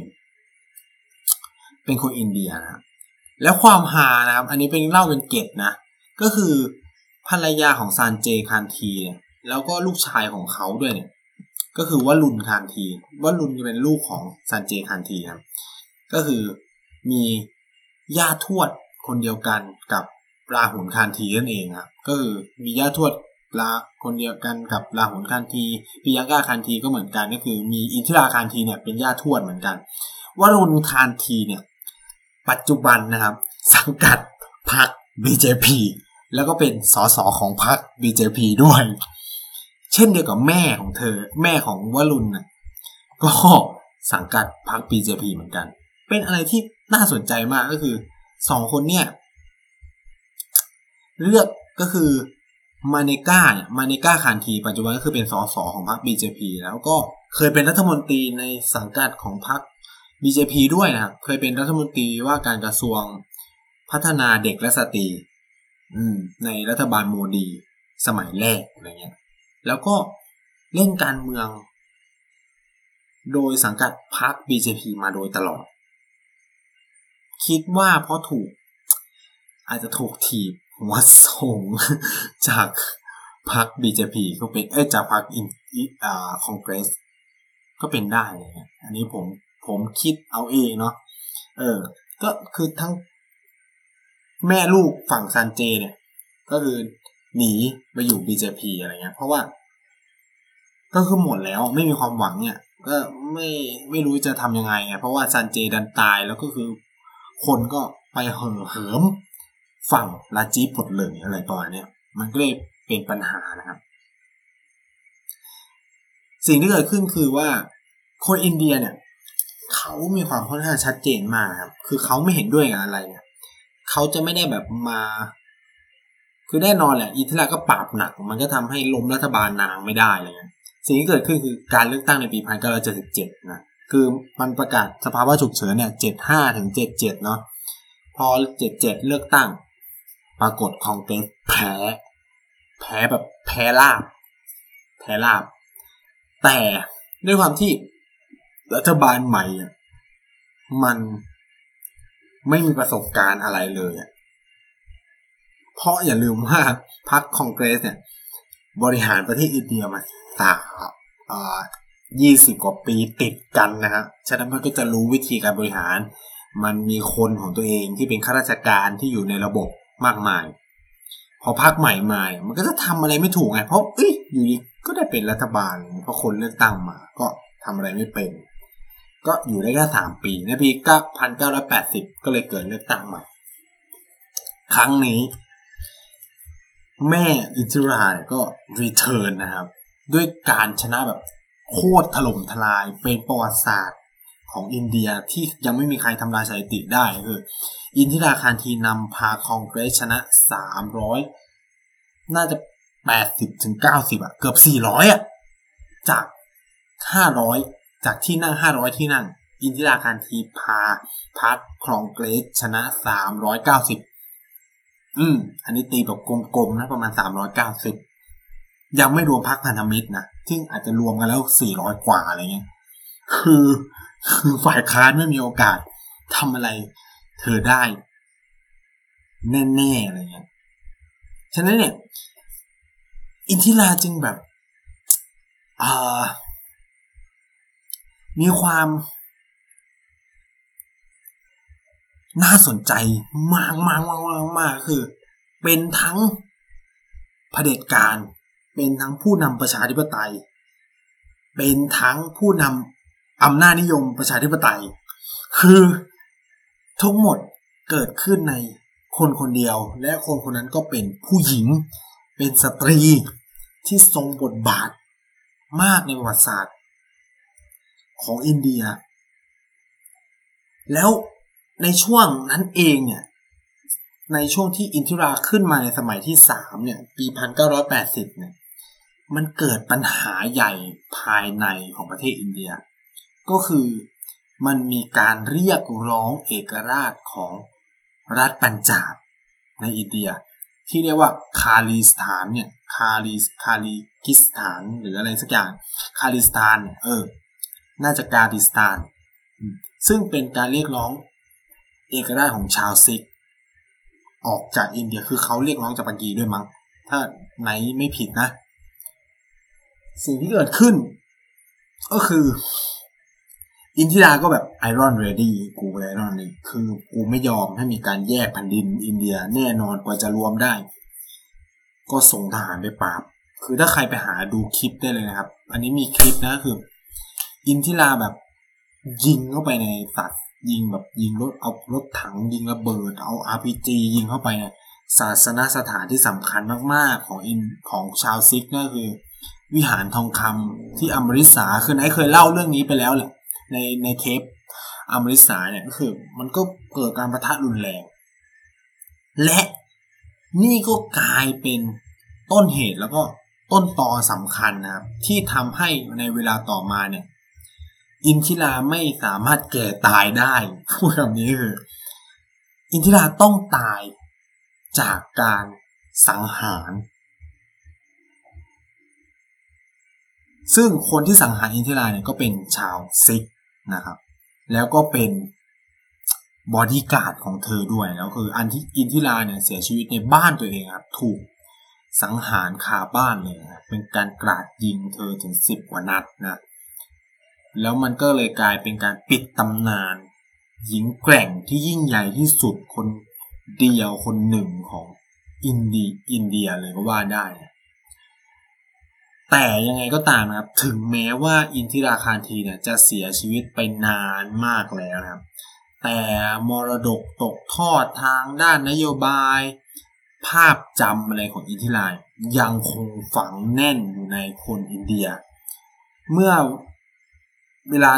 เป็นคนอินเดียนะครับแล้วความฮานะครับ อันนี้เป็นเล่าเป็นเกตนะ ก็คือภรรยาของซานเจคานทีเนี่ยแล้วก็ลูกชายของเขาด้วยเนี่ย ก็คือว่าลุนคานทีว่าลุนจะเป็นลูกของซานเจคานทีครับก็คือมีญาติทวดคนเดียวกันกับราหุนคานทีนั่นเองครับก็คือมีญาติทวดลาคนเดียวกันกับราหุนคานทีปิยังกาคานทีก็เหมือนกันก็คือ มีอินทิราคานทีเนี่ยเป็นญาติทวดเหมือนกันว่ารุนคานทีเนี่ย ปัจจุบันนะครับ สังกัดพรรค BJP แล้วก็เป็นสสของพรรค BJP ด้วย เช่นเดียวกับแม่ของเธอ แม่ของวรุณนะก็สังกัดพรรค BJP เหมือนกัน เป็นอะไรที่น่าสนใจมากก็คือสองคนเนี่ย เลือกก็คือมาเนก้าเนี่ยมาเนก้าคานทีปัจจุบันก็คือเป็นสสของพรรค BJP แล้วก็เคยเป็นรัฐมนตรีในสังกัดของพรรค BJP ด้วยนะครับ เคยเป็นรัฐมนตรีว่าการกระทรวงพัฒนาเด็กและสตรีในรัฐบาลโมดี สมัยแรกอะไรเงี้ย แล้วก็เล่นการเมือง โดยสังกัดพรรค BJP มาโดยตลอด คิดว่าเพราะถูก อาจจะถูกถีบหัวส่งจากพรรค BJP ก็เป็นเอ้จากพรรคอินอ่าคอนเกรสก็เป็นได้เลยอันนี้ผมผมคิดเอาเองเนาะเออ ก็คือทั้งแม่ลูกฝั่งซันเจเนี่ย ก็คือ หนีมาอยู่ BJP อะไรเงี้ย เพราะว่า ก็คือหมดแล้วไม่มีความหวังเนี่ย ก็ไม่ไม่รู้จะทำยังไงไงเพราะว่าซันเจดันตายแล้วก็คือ คนก็ไปเห่อเหิมฝั่งลาจีปดเลยอะไรประมาณนี้มันก็เลยเป็นปัญหานะครับ สิ่งที่เกิดขึ้นคือว่าคนอินเดียเนี่ยเขามีความค่อนข้างชัดเจนมากครับ คือเขาไม่เห็นด้วยกับอะไรเนี่ย เขาจะไม่ได้แบบมา คือแน่นอนแหละอิทธิราก็ปราบหนัก มันก็ทำให้ล้มรัฐบาลนางไม่ได้อะไรเงี้ยสิ่งที่เกิดขึ้นคือการเลือกตั้งในปีพันเก้าเจ็ดสิบเจ็ดนะ คือมันประกาศสภาวะฉุกเฉินเนี่ยเจ็ดห้าถึงเจ็ดเจ็ดเนาะ พอเจ็ดเจ็ดเลือกตั้ง ปรากฏคองเกรสแพ้ แพ้แบบแพ้ลาบ แพ้ลาบ แต่ด้วยความที่รัฐบาลใหม่อะมันไม่มีประสบการณ์อะไรเลยอะ เพราะอย่าลืมว่าพรรคคองเกรสเนี่ย บริหารประเทศอินเดียมาสามยี่สิบกว่าปีติดกันนะครับฉะนั้นมันก็จะรู้วิธีการบริหาร มันมีคนของตัวเองที่เป็นข้าราชการที่อยู่ในระบบมากมาย พอพักใหม่มามันก็จะทำอะไรไม่ถูกไง เพราะเอ้ยอยู่ดีก็ได้เป็นรัฐบาล เพราะคนเลือกตั้งมา ก็ทำอะไรไม่เป็น ก็อยู่ได้แค่สามปี ในปีเก้าพันเก้าร้อยแปดสิบก็เลยเกิดเลือกตั้งใหม่ ครั้งนี้ แม่อินทิราเนี่ยก็รีเทิร์นนะครับ ด้วยการชนะแบบโคตรถล่มทลายเป็นประวัติศาสตร์ของอินเดียที่ยังไม่มีใครทำลายสถิติได้คือ อินทิราคารทีนำพาคองเกรสชนะสามร้อยน่าจะแปดสิบถึงเก้าสิบอะเกือบสี่ร้อยอะจากห้าร้อยจากที่นั่งห้าร้อยที่นั่ง อินทิราคารทีพาพักครองเกรสชนะสามร้ อืม อันนี้ตีแบบกลมๆนะประมาณสามร้อยเก้าสิบยังไม่รวมพักพันธมิตรนะซึ่งอาจจะรวมกันแล้วสี่ร้อยกว่าอะไรเงี้ยคือคือฝ่ายค้านไม่มีโอกาสทำอะไร เธอได้ แน่ๆอะไรเงี้ยฉะนั้นเนี่ย อินทิราจึงแบบอ่ามีความ น่าสนใจมากมากมากมากมากคือ เป็นทั้งเผด็จการ เป็นทั้งผู้นำประชาธิปไตย เป็นทั้งผู้นำอำนาจนิยมประชาธิปไตย คือทั้งหมดเกิดขึ้นในคนคนเดียว และคนคนนั้นก็เป็นผู้หญิง เป็นสตรีที่ทรงบทบาทมากในประวัติศาสตร์ ของอินเดีย แล้ว ในช่วงนั้นเองเนี่ย ในช่วงที่อินทิราขึ้นมาในสมัยที่สามเนี่ย ปีพันเก้าร้อยแปดสิบเนี่ย มันเกิดปัญหาใหญ่ภายในของประเทศอินเดีย ก็คือมันมีการเรียกร้องเอกราชของรัฐปัญจาบในอินเดีย ที่เรียกว่าคาลิสถานเนี่ยคาลิคาลิกิสถานหรืออะไรสักอย่างคาลิสถานเนี่ยเออ น่าจะคาลิสถาน ซึ่งเป็นการเรียกร้อง เอกราชของชาวซิกข์ ออกจากอินเดียคือเขาเรียกร้องจากปากีด้วยมั้ง ถ้าไหนไม่ผิดนะ สิ่งที่เกิดขึ้น ก็คือ อินทิราก็แบบ Iron Lady กู iron นี่คือกูไม่ยอมให้มีการแยกแผ่นดินอินเดียแน่นอนกว่าจะรวมได้ ก็ส่งทหารไปปราบ คือถ้าใครไปหาดูคลิปได้เลยนะครับ อันนี้มีคลิปนะคือ อินทิราแบบยิงเข้าไปในสัตว์ ยิงแบบยิงรถเอารถถังยิงระเบิด เอา RPG ยิงเข้าไปในศาสนสถานที่สำคัญมากๆของอินของชาวซิกข์ก็คือ วิหารทองคำที่อมฤตสาร์คือไนเคยเล่าเรื่องนี้ไปแล้วแหละในในเทปอมฤตสาร์เนี่ยก็คือ มันก็เกิดการปะทะรุนแรง และนี่ก็กลายเป็นต้นเหตุแล้วก็ต้นตอสำคัญนะครับ ที่ทำให้ในเวลาต่อมาเนี่ย อินทิราไม่สามารถแก่ตายได้พูดคำนี้คืออินทิราต้องตายจากการสังหาร ซึ่งคนที่สังหารอินทิราเนี่ยก็เป็นชาวซิกนะครับ แล้วก็เป็นบอดี้การ์ดของเธอด้วยแล้วคืออันที่อินทิราเนี่ยเสียชีวิตในบ้านตัวเองครับ ถูกสังหารคาบ้านเลยนะเป็นการกราดยิงเธอถึงสิบกว่านัดนะ แล้วมันก็เลยกลายเป็นการปิดตำนาน หญิงแกร่งที่ยิ่งใหญ่ที่สุดคนเดียวคนหนึ่งของอินดีอินเดียเลยก็ว่าได้นะแต่ยังไงก็ตามนะครับ ถึงแม้ว่าอินทิราคานธีเนี่ยจะเสียชีวิตไปนานมากแล้วนะครับ แต่มรดกตกทอดทางด้านนโยบาย ภาพจำอะไรของอินทิรายังคงฝังแน่นอยู่ในคนอินเดีย เมื่อ เวลา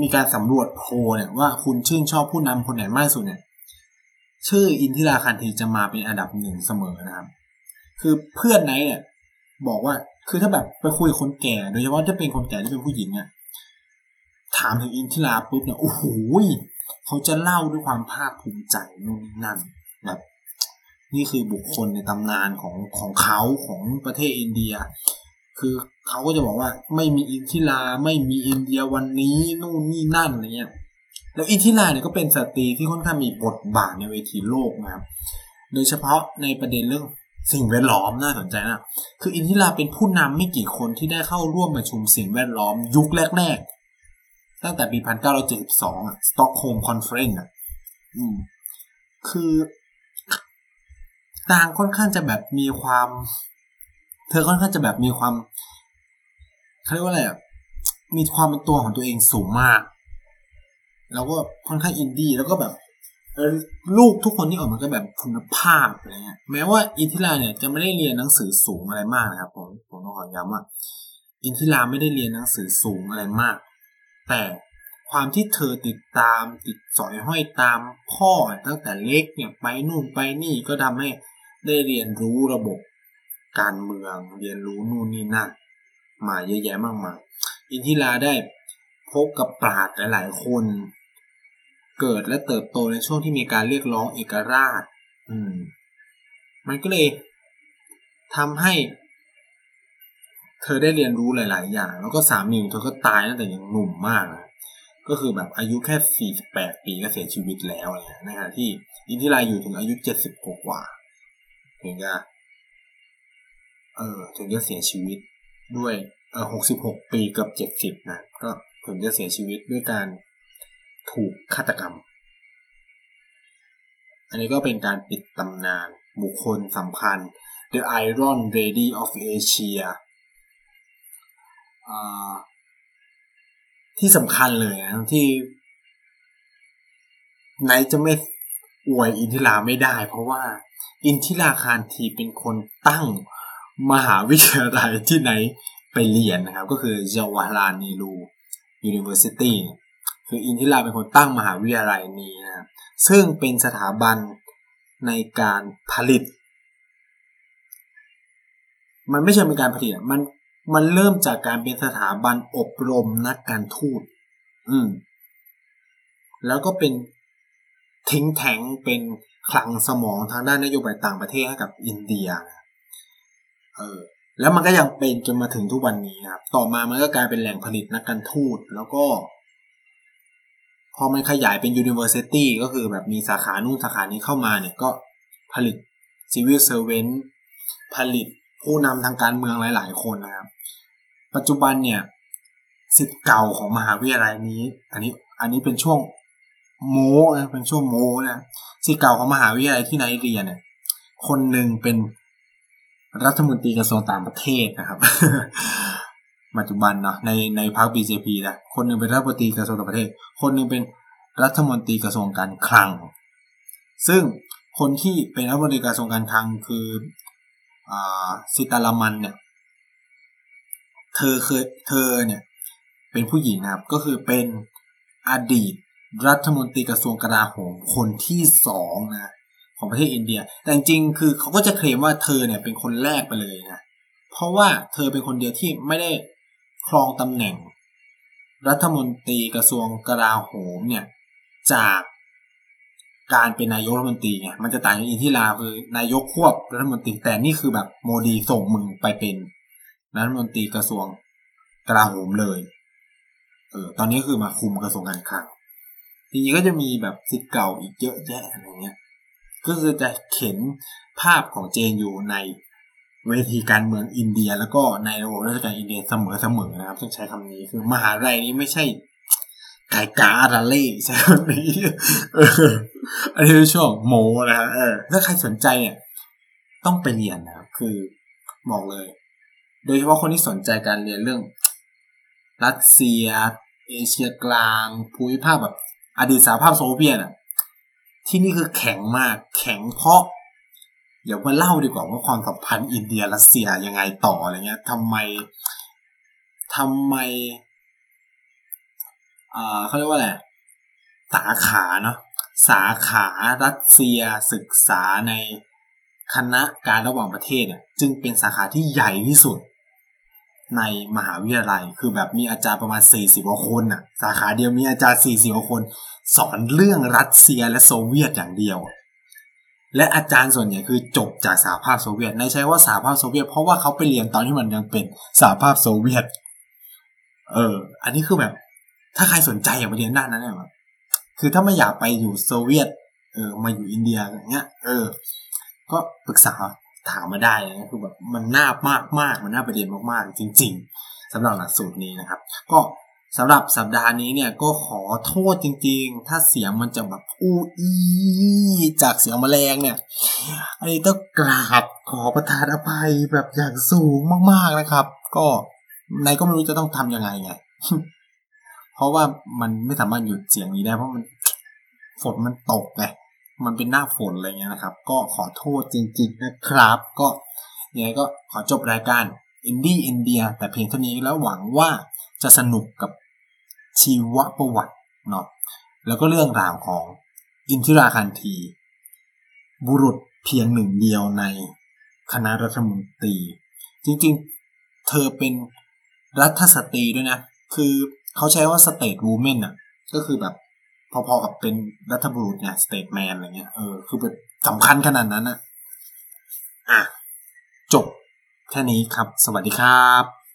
มีการสำรวจโพเนี่ยว่าคุณชื่นชอบผู้นำคนไหนมากสุดเนี่ย ชื่ออินทิราคันทีจะมาเป็นอันดับหนึ่งเสมอนะครับ คือเพื่อนไหนเนี่ย บอกว่าคือถ้าแบบไปคุยกับคนแก่ โดยเฉพาะถ้าเป็นคนแก่ที่เป็นผู้หญิงอะถามถึงอินทิราปุ๊บเนี่ยโอ้โหเขาจะเล่าด้วยความภาคภูมิใจนู่นนั่นแบบนี่คือบุคคลในตำนานของของเขาของประเทศอินเดีย คือเขาก็จะบอกว่าไม่มีอินทิราไม่มีอินเดียวันนี้นู่นนี่นั่นอะไรเงี้ยแล้วอินทิราเนี่ยก็เป็นสตรีที่ค่อนข้างมีบทบาทในเวทีโลกนะครับโดยเฉพาะในประเด็นเรื่องสิ่งแวดล้อมน่าสนใจนะคืออินทิราเป็นผู้นำไม่กี่คนที่ได้เข้าร่วมประชุมสิ่งแวดล้อมยุคแรกๆ ตั้งแต่ปี 1972อะ Stockholm Conference อะอืมคือนางค่อนข้างจะแบบมีความ เธอค่อนข้างจะแบบมีความ เขาเรียกว่าอะไรอะมีความเป็นตัวของตัวเองสูงมาก แล้วก็ค่อนข้างอินดี้แล้วก็แบบลูกทุกคนที่ออกมาก็แบบคุณภาพอะไรเงี้ยแม้ว่าอินทิราเนี่ยจะไม่ได้เรียนหนังสือสูงอะไรมากนะครับผมผมต้องขอย้ำว่า อินทิราไม่ได้เรียนหนังสือสูงอะไรมาก แต่ความที่เธอติดตามติดสอยห้อยตามพ่อตั้งแต่เล็กเนี่ยไปนู่นไปนี่ก็ทำให้ได้เรียนรู้ระบบการเมืองเรียนรู้นู่นนี่นั่น มาเยอะแยะมากมายอินทิราได้พบกับปราชญ์หลายๆคน เกิดและเติบโตในช่วงที่มีการเรียกร้องเอกราช อืม มันก็เลยทำให้ เธอได้เรียนรู้หลาย ๆ อย่าง แล้วก็สามีเธอก็ตายตั้งแต่ยังหนุ่มมากก็คือแบบอายุแค่ 48 ปีก็เสียชีวิตแล้วเนี่ยนะฮะที่อินทิราอยู่ถึงอายุ 70 กว่า ถึงจะ เออ ถึงจะเสียชีวิต ด้วยเออ66ปีกับ70นะ ก็ถึงจะเสียชีวิตด้วยการถูกฆาตกรรม อันนี้ก็เป็นการปิดตำนานบุคคลสำคัญ The Iron Lady of Asia ที่สำคัญเลยนะที่ไหนจะไม่อวยอินทิราไม่ได้ เพราะว่าอินทิราคานธีเป็นคนตั้ง มหาวิทยาลัยที่ไหนไปเรียนนะครับ ก็คือ Jawaharlal Nehru University คืออินทิราเป็นคนตั้งมหาวิทยาลัยนี้นะซึ่งเป็นสถาบันในการผลิต มันไม่ใช่เป็นการผลิตมันมันเริ่มจากการเป็นสถาบันอบรมนักการทูต อืม แล้วก็เป็นทิ้งแทงเป็นคลังสมองทางด้านนโยบายต่างประเทศให้กับอินเดีย เออแล้วมันก็ยังเป็นจนมาถึงทุกวันนี้ครับ ต่อมามันก็กลายเป็นแหล่งผลิตนักการทูตแล้วก็ พอมันขยายเป็น University ก็คือแบบมีสาขานู่นสาขานี้เข้ามาเนี่ยก็ผลิต Civil Servant ผลิตผู้นำทางการเมืองหลาย ๆ คนนะครับ ปัจจุบันเนี่ยสิทธิ์เก่าของมหาวิทยาลัยนี้ อันนี้อันนี้เป็นช่วงโมนะเป็นช่วงโมนะสิทธิ์เก่าของมหาวิทยาลัยที่ไนเรียเนี่ยคนหนึ่งเป็น รัฐมนตรีกระทรวงต่างประเทศนะครับ ปัจจุบันเนาะในในพรรค BJP นะคนหนึ่งเป็นรัฐมนตรีกระทรวงต่างประเทศ คนหนึ่งเป็นรัฐมนตรีกระทรวงการคลัง ซึ่งคนที่เป็นรัฐมนตรีกระทรวงการคลังคืออ่าสิตาลามันเนี่ยเธอเคยเธอเนี่ย เป็นผู้หญิงนะครับ ก็คือเป็นอดีตรัฐมนตรีกระทรวงกลาโหมคนที่สองนะ ของประเทศอินเดีย แต่จริงๆคือเขาก็จะเคลมว่าเธอเนี่ยเป็นคนแรกไปเลยนะ เพราะว่าเธอเป็นคนเดียวที่ไม่ได้ครองตำแหน่ง รัฐมนตรีกระทรวงกลาโหมเนี่ยจากการเป็นนายกรัฐมนตรีไงมันจะต่างจากอินทิราคือนายกควบรัฐมนตรีแต่นี่คือแบบโมดีส่งมึงไปเป็นรัฐมนตรีกระทรวงกลาโหมเลยเออตอนนี้คือมาคุมกระทรวงการคลังทีนี้ก็จะมีแบบสิทธิ์เก่าอีกเยอะแยะอะไรเงี้ย ก็คือจะเข็นภาพของเจนอยู่ในเวทีการเมืองอินเดีย แล้วก็ในระบบราชการอินเดียเสมอๆนะครับต้องใช้คำนี้คือมหาลัยนี้ไม่ใช่ไก่กาอาราเล่ใช่คำนี้อันนี้ช่วงโมนะฮะถ้าใครสนใจเนี่ย ต้องไปเรียนนะครับ คือบอกเลย โดยเฉพาะคนที่สนใจการเรียนเรื่อง รัสเซีย เอเชียกลาง ภูมิภาคแบบอดีตสหภาพโซเวียตอะ ที่นี่คือแข็งมาก แข็งเพราะ เดี๋ยวมาเล่าดีกว่าว่าความสัมพันธ์อินเดียรัสเซียยังไงต่ออะไรเงี้ยทำไมทำไมอ่าเขาเรียกว่าอะไรสาขาเนาะสาขารัสเซียศึกษาในคณะการระหว่างประเทศเนี่ยจึงเป็นสาขาที่ใหญ่ที่สุด ในมหาวิทยาลัยคือแบบมีอาจารย์ประมาณ 40กว่าคนน่ะ สาขาเดียวมีอาจารย์ 40กว่าคน สอนเรื่องรัสเซียและโซเวียตอย่างเดียว และอาจารย์ส่วนใหญ่คือจบจากสหภาพโซเวียตในใช้ว่าสหภาพโซเวียตเพราะว่าเขาไปเรียนตอนที่มันยังเป็นสหภาพโซเวียต เออ อันนี้คือแบบ ถ้าใครสนใจอยากไปเรียนด้านนั้นเนี่ยคือถ้าไม่อยากไปอยู่โซเวียต เออ มาอยู่อินเดียอย่างเงี้ย เออ ก็ปรึกษาถามมาได้นะคือแบบมันน่ามากมากมันน่าไปเรียนมากๆ จริง ๆสำหรับหลักสูตรนี้นะครับ ก็ สำหรับสัปดาห์นี้เนี่ยก็ขอโทษจริงๆ ถ้าเสียงมันจะแบบอู้อีจากเสียงแมลงเนี่ย อันนี้ต้องกราบขอประทานอภัยแบบอย่างสูงมากๆนะครับ ก็ในก็ไม่รู้จะต้องทำยังไงไง เพราะว่ามันไม่สามารถหยุดเสียงนี้ได้เพราะมันฝนมันตกไง มันเป็นหน้าฝนอะไรเงี้ยนะครับ ก็ขอโทษจริง ๆนะครับ ก็ยังไงก็ขอจบรายการอินดี้อินเดียแต่เพียงเท่านี้แล้วหวังว่าจะสนุกกับ ชีวประวัติเนาะแล้วก็เรื่องราวของอินทิราคานธี บุรุษเพียงหนึ่งเดียวในคณะรัฐมนตรี จริงๆ เธอเป็นรัฐสตรีด้วยนะ คือเขาใช้ว่า stateswoman อะก็คือแบบพอๆกับเป็นรัฐบุรุษเนี่ย statesman อะไรเงี้ยเออคือเป็นสำคัญขนาดนั้นอะอะ จบแค่นี้ครับ สวัสดีครับ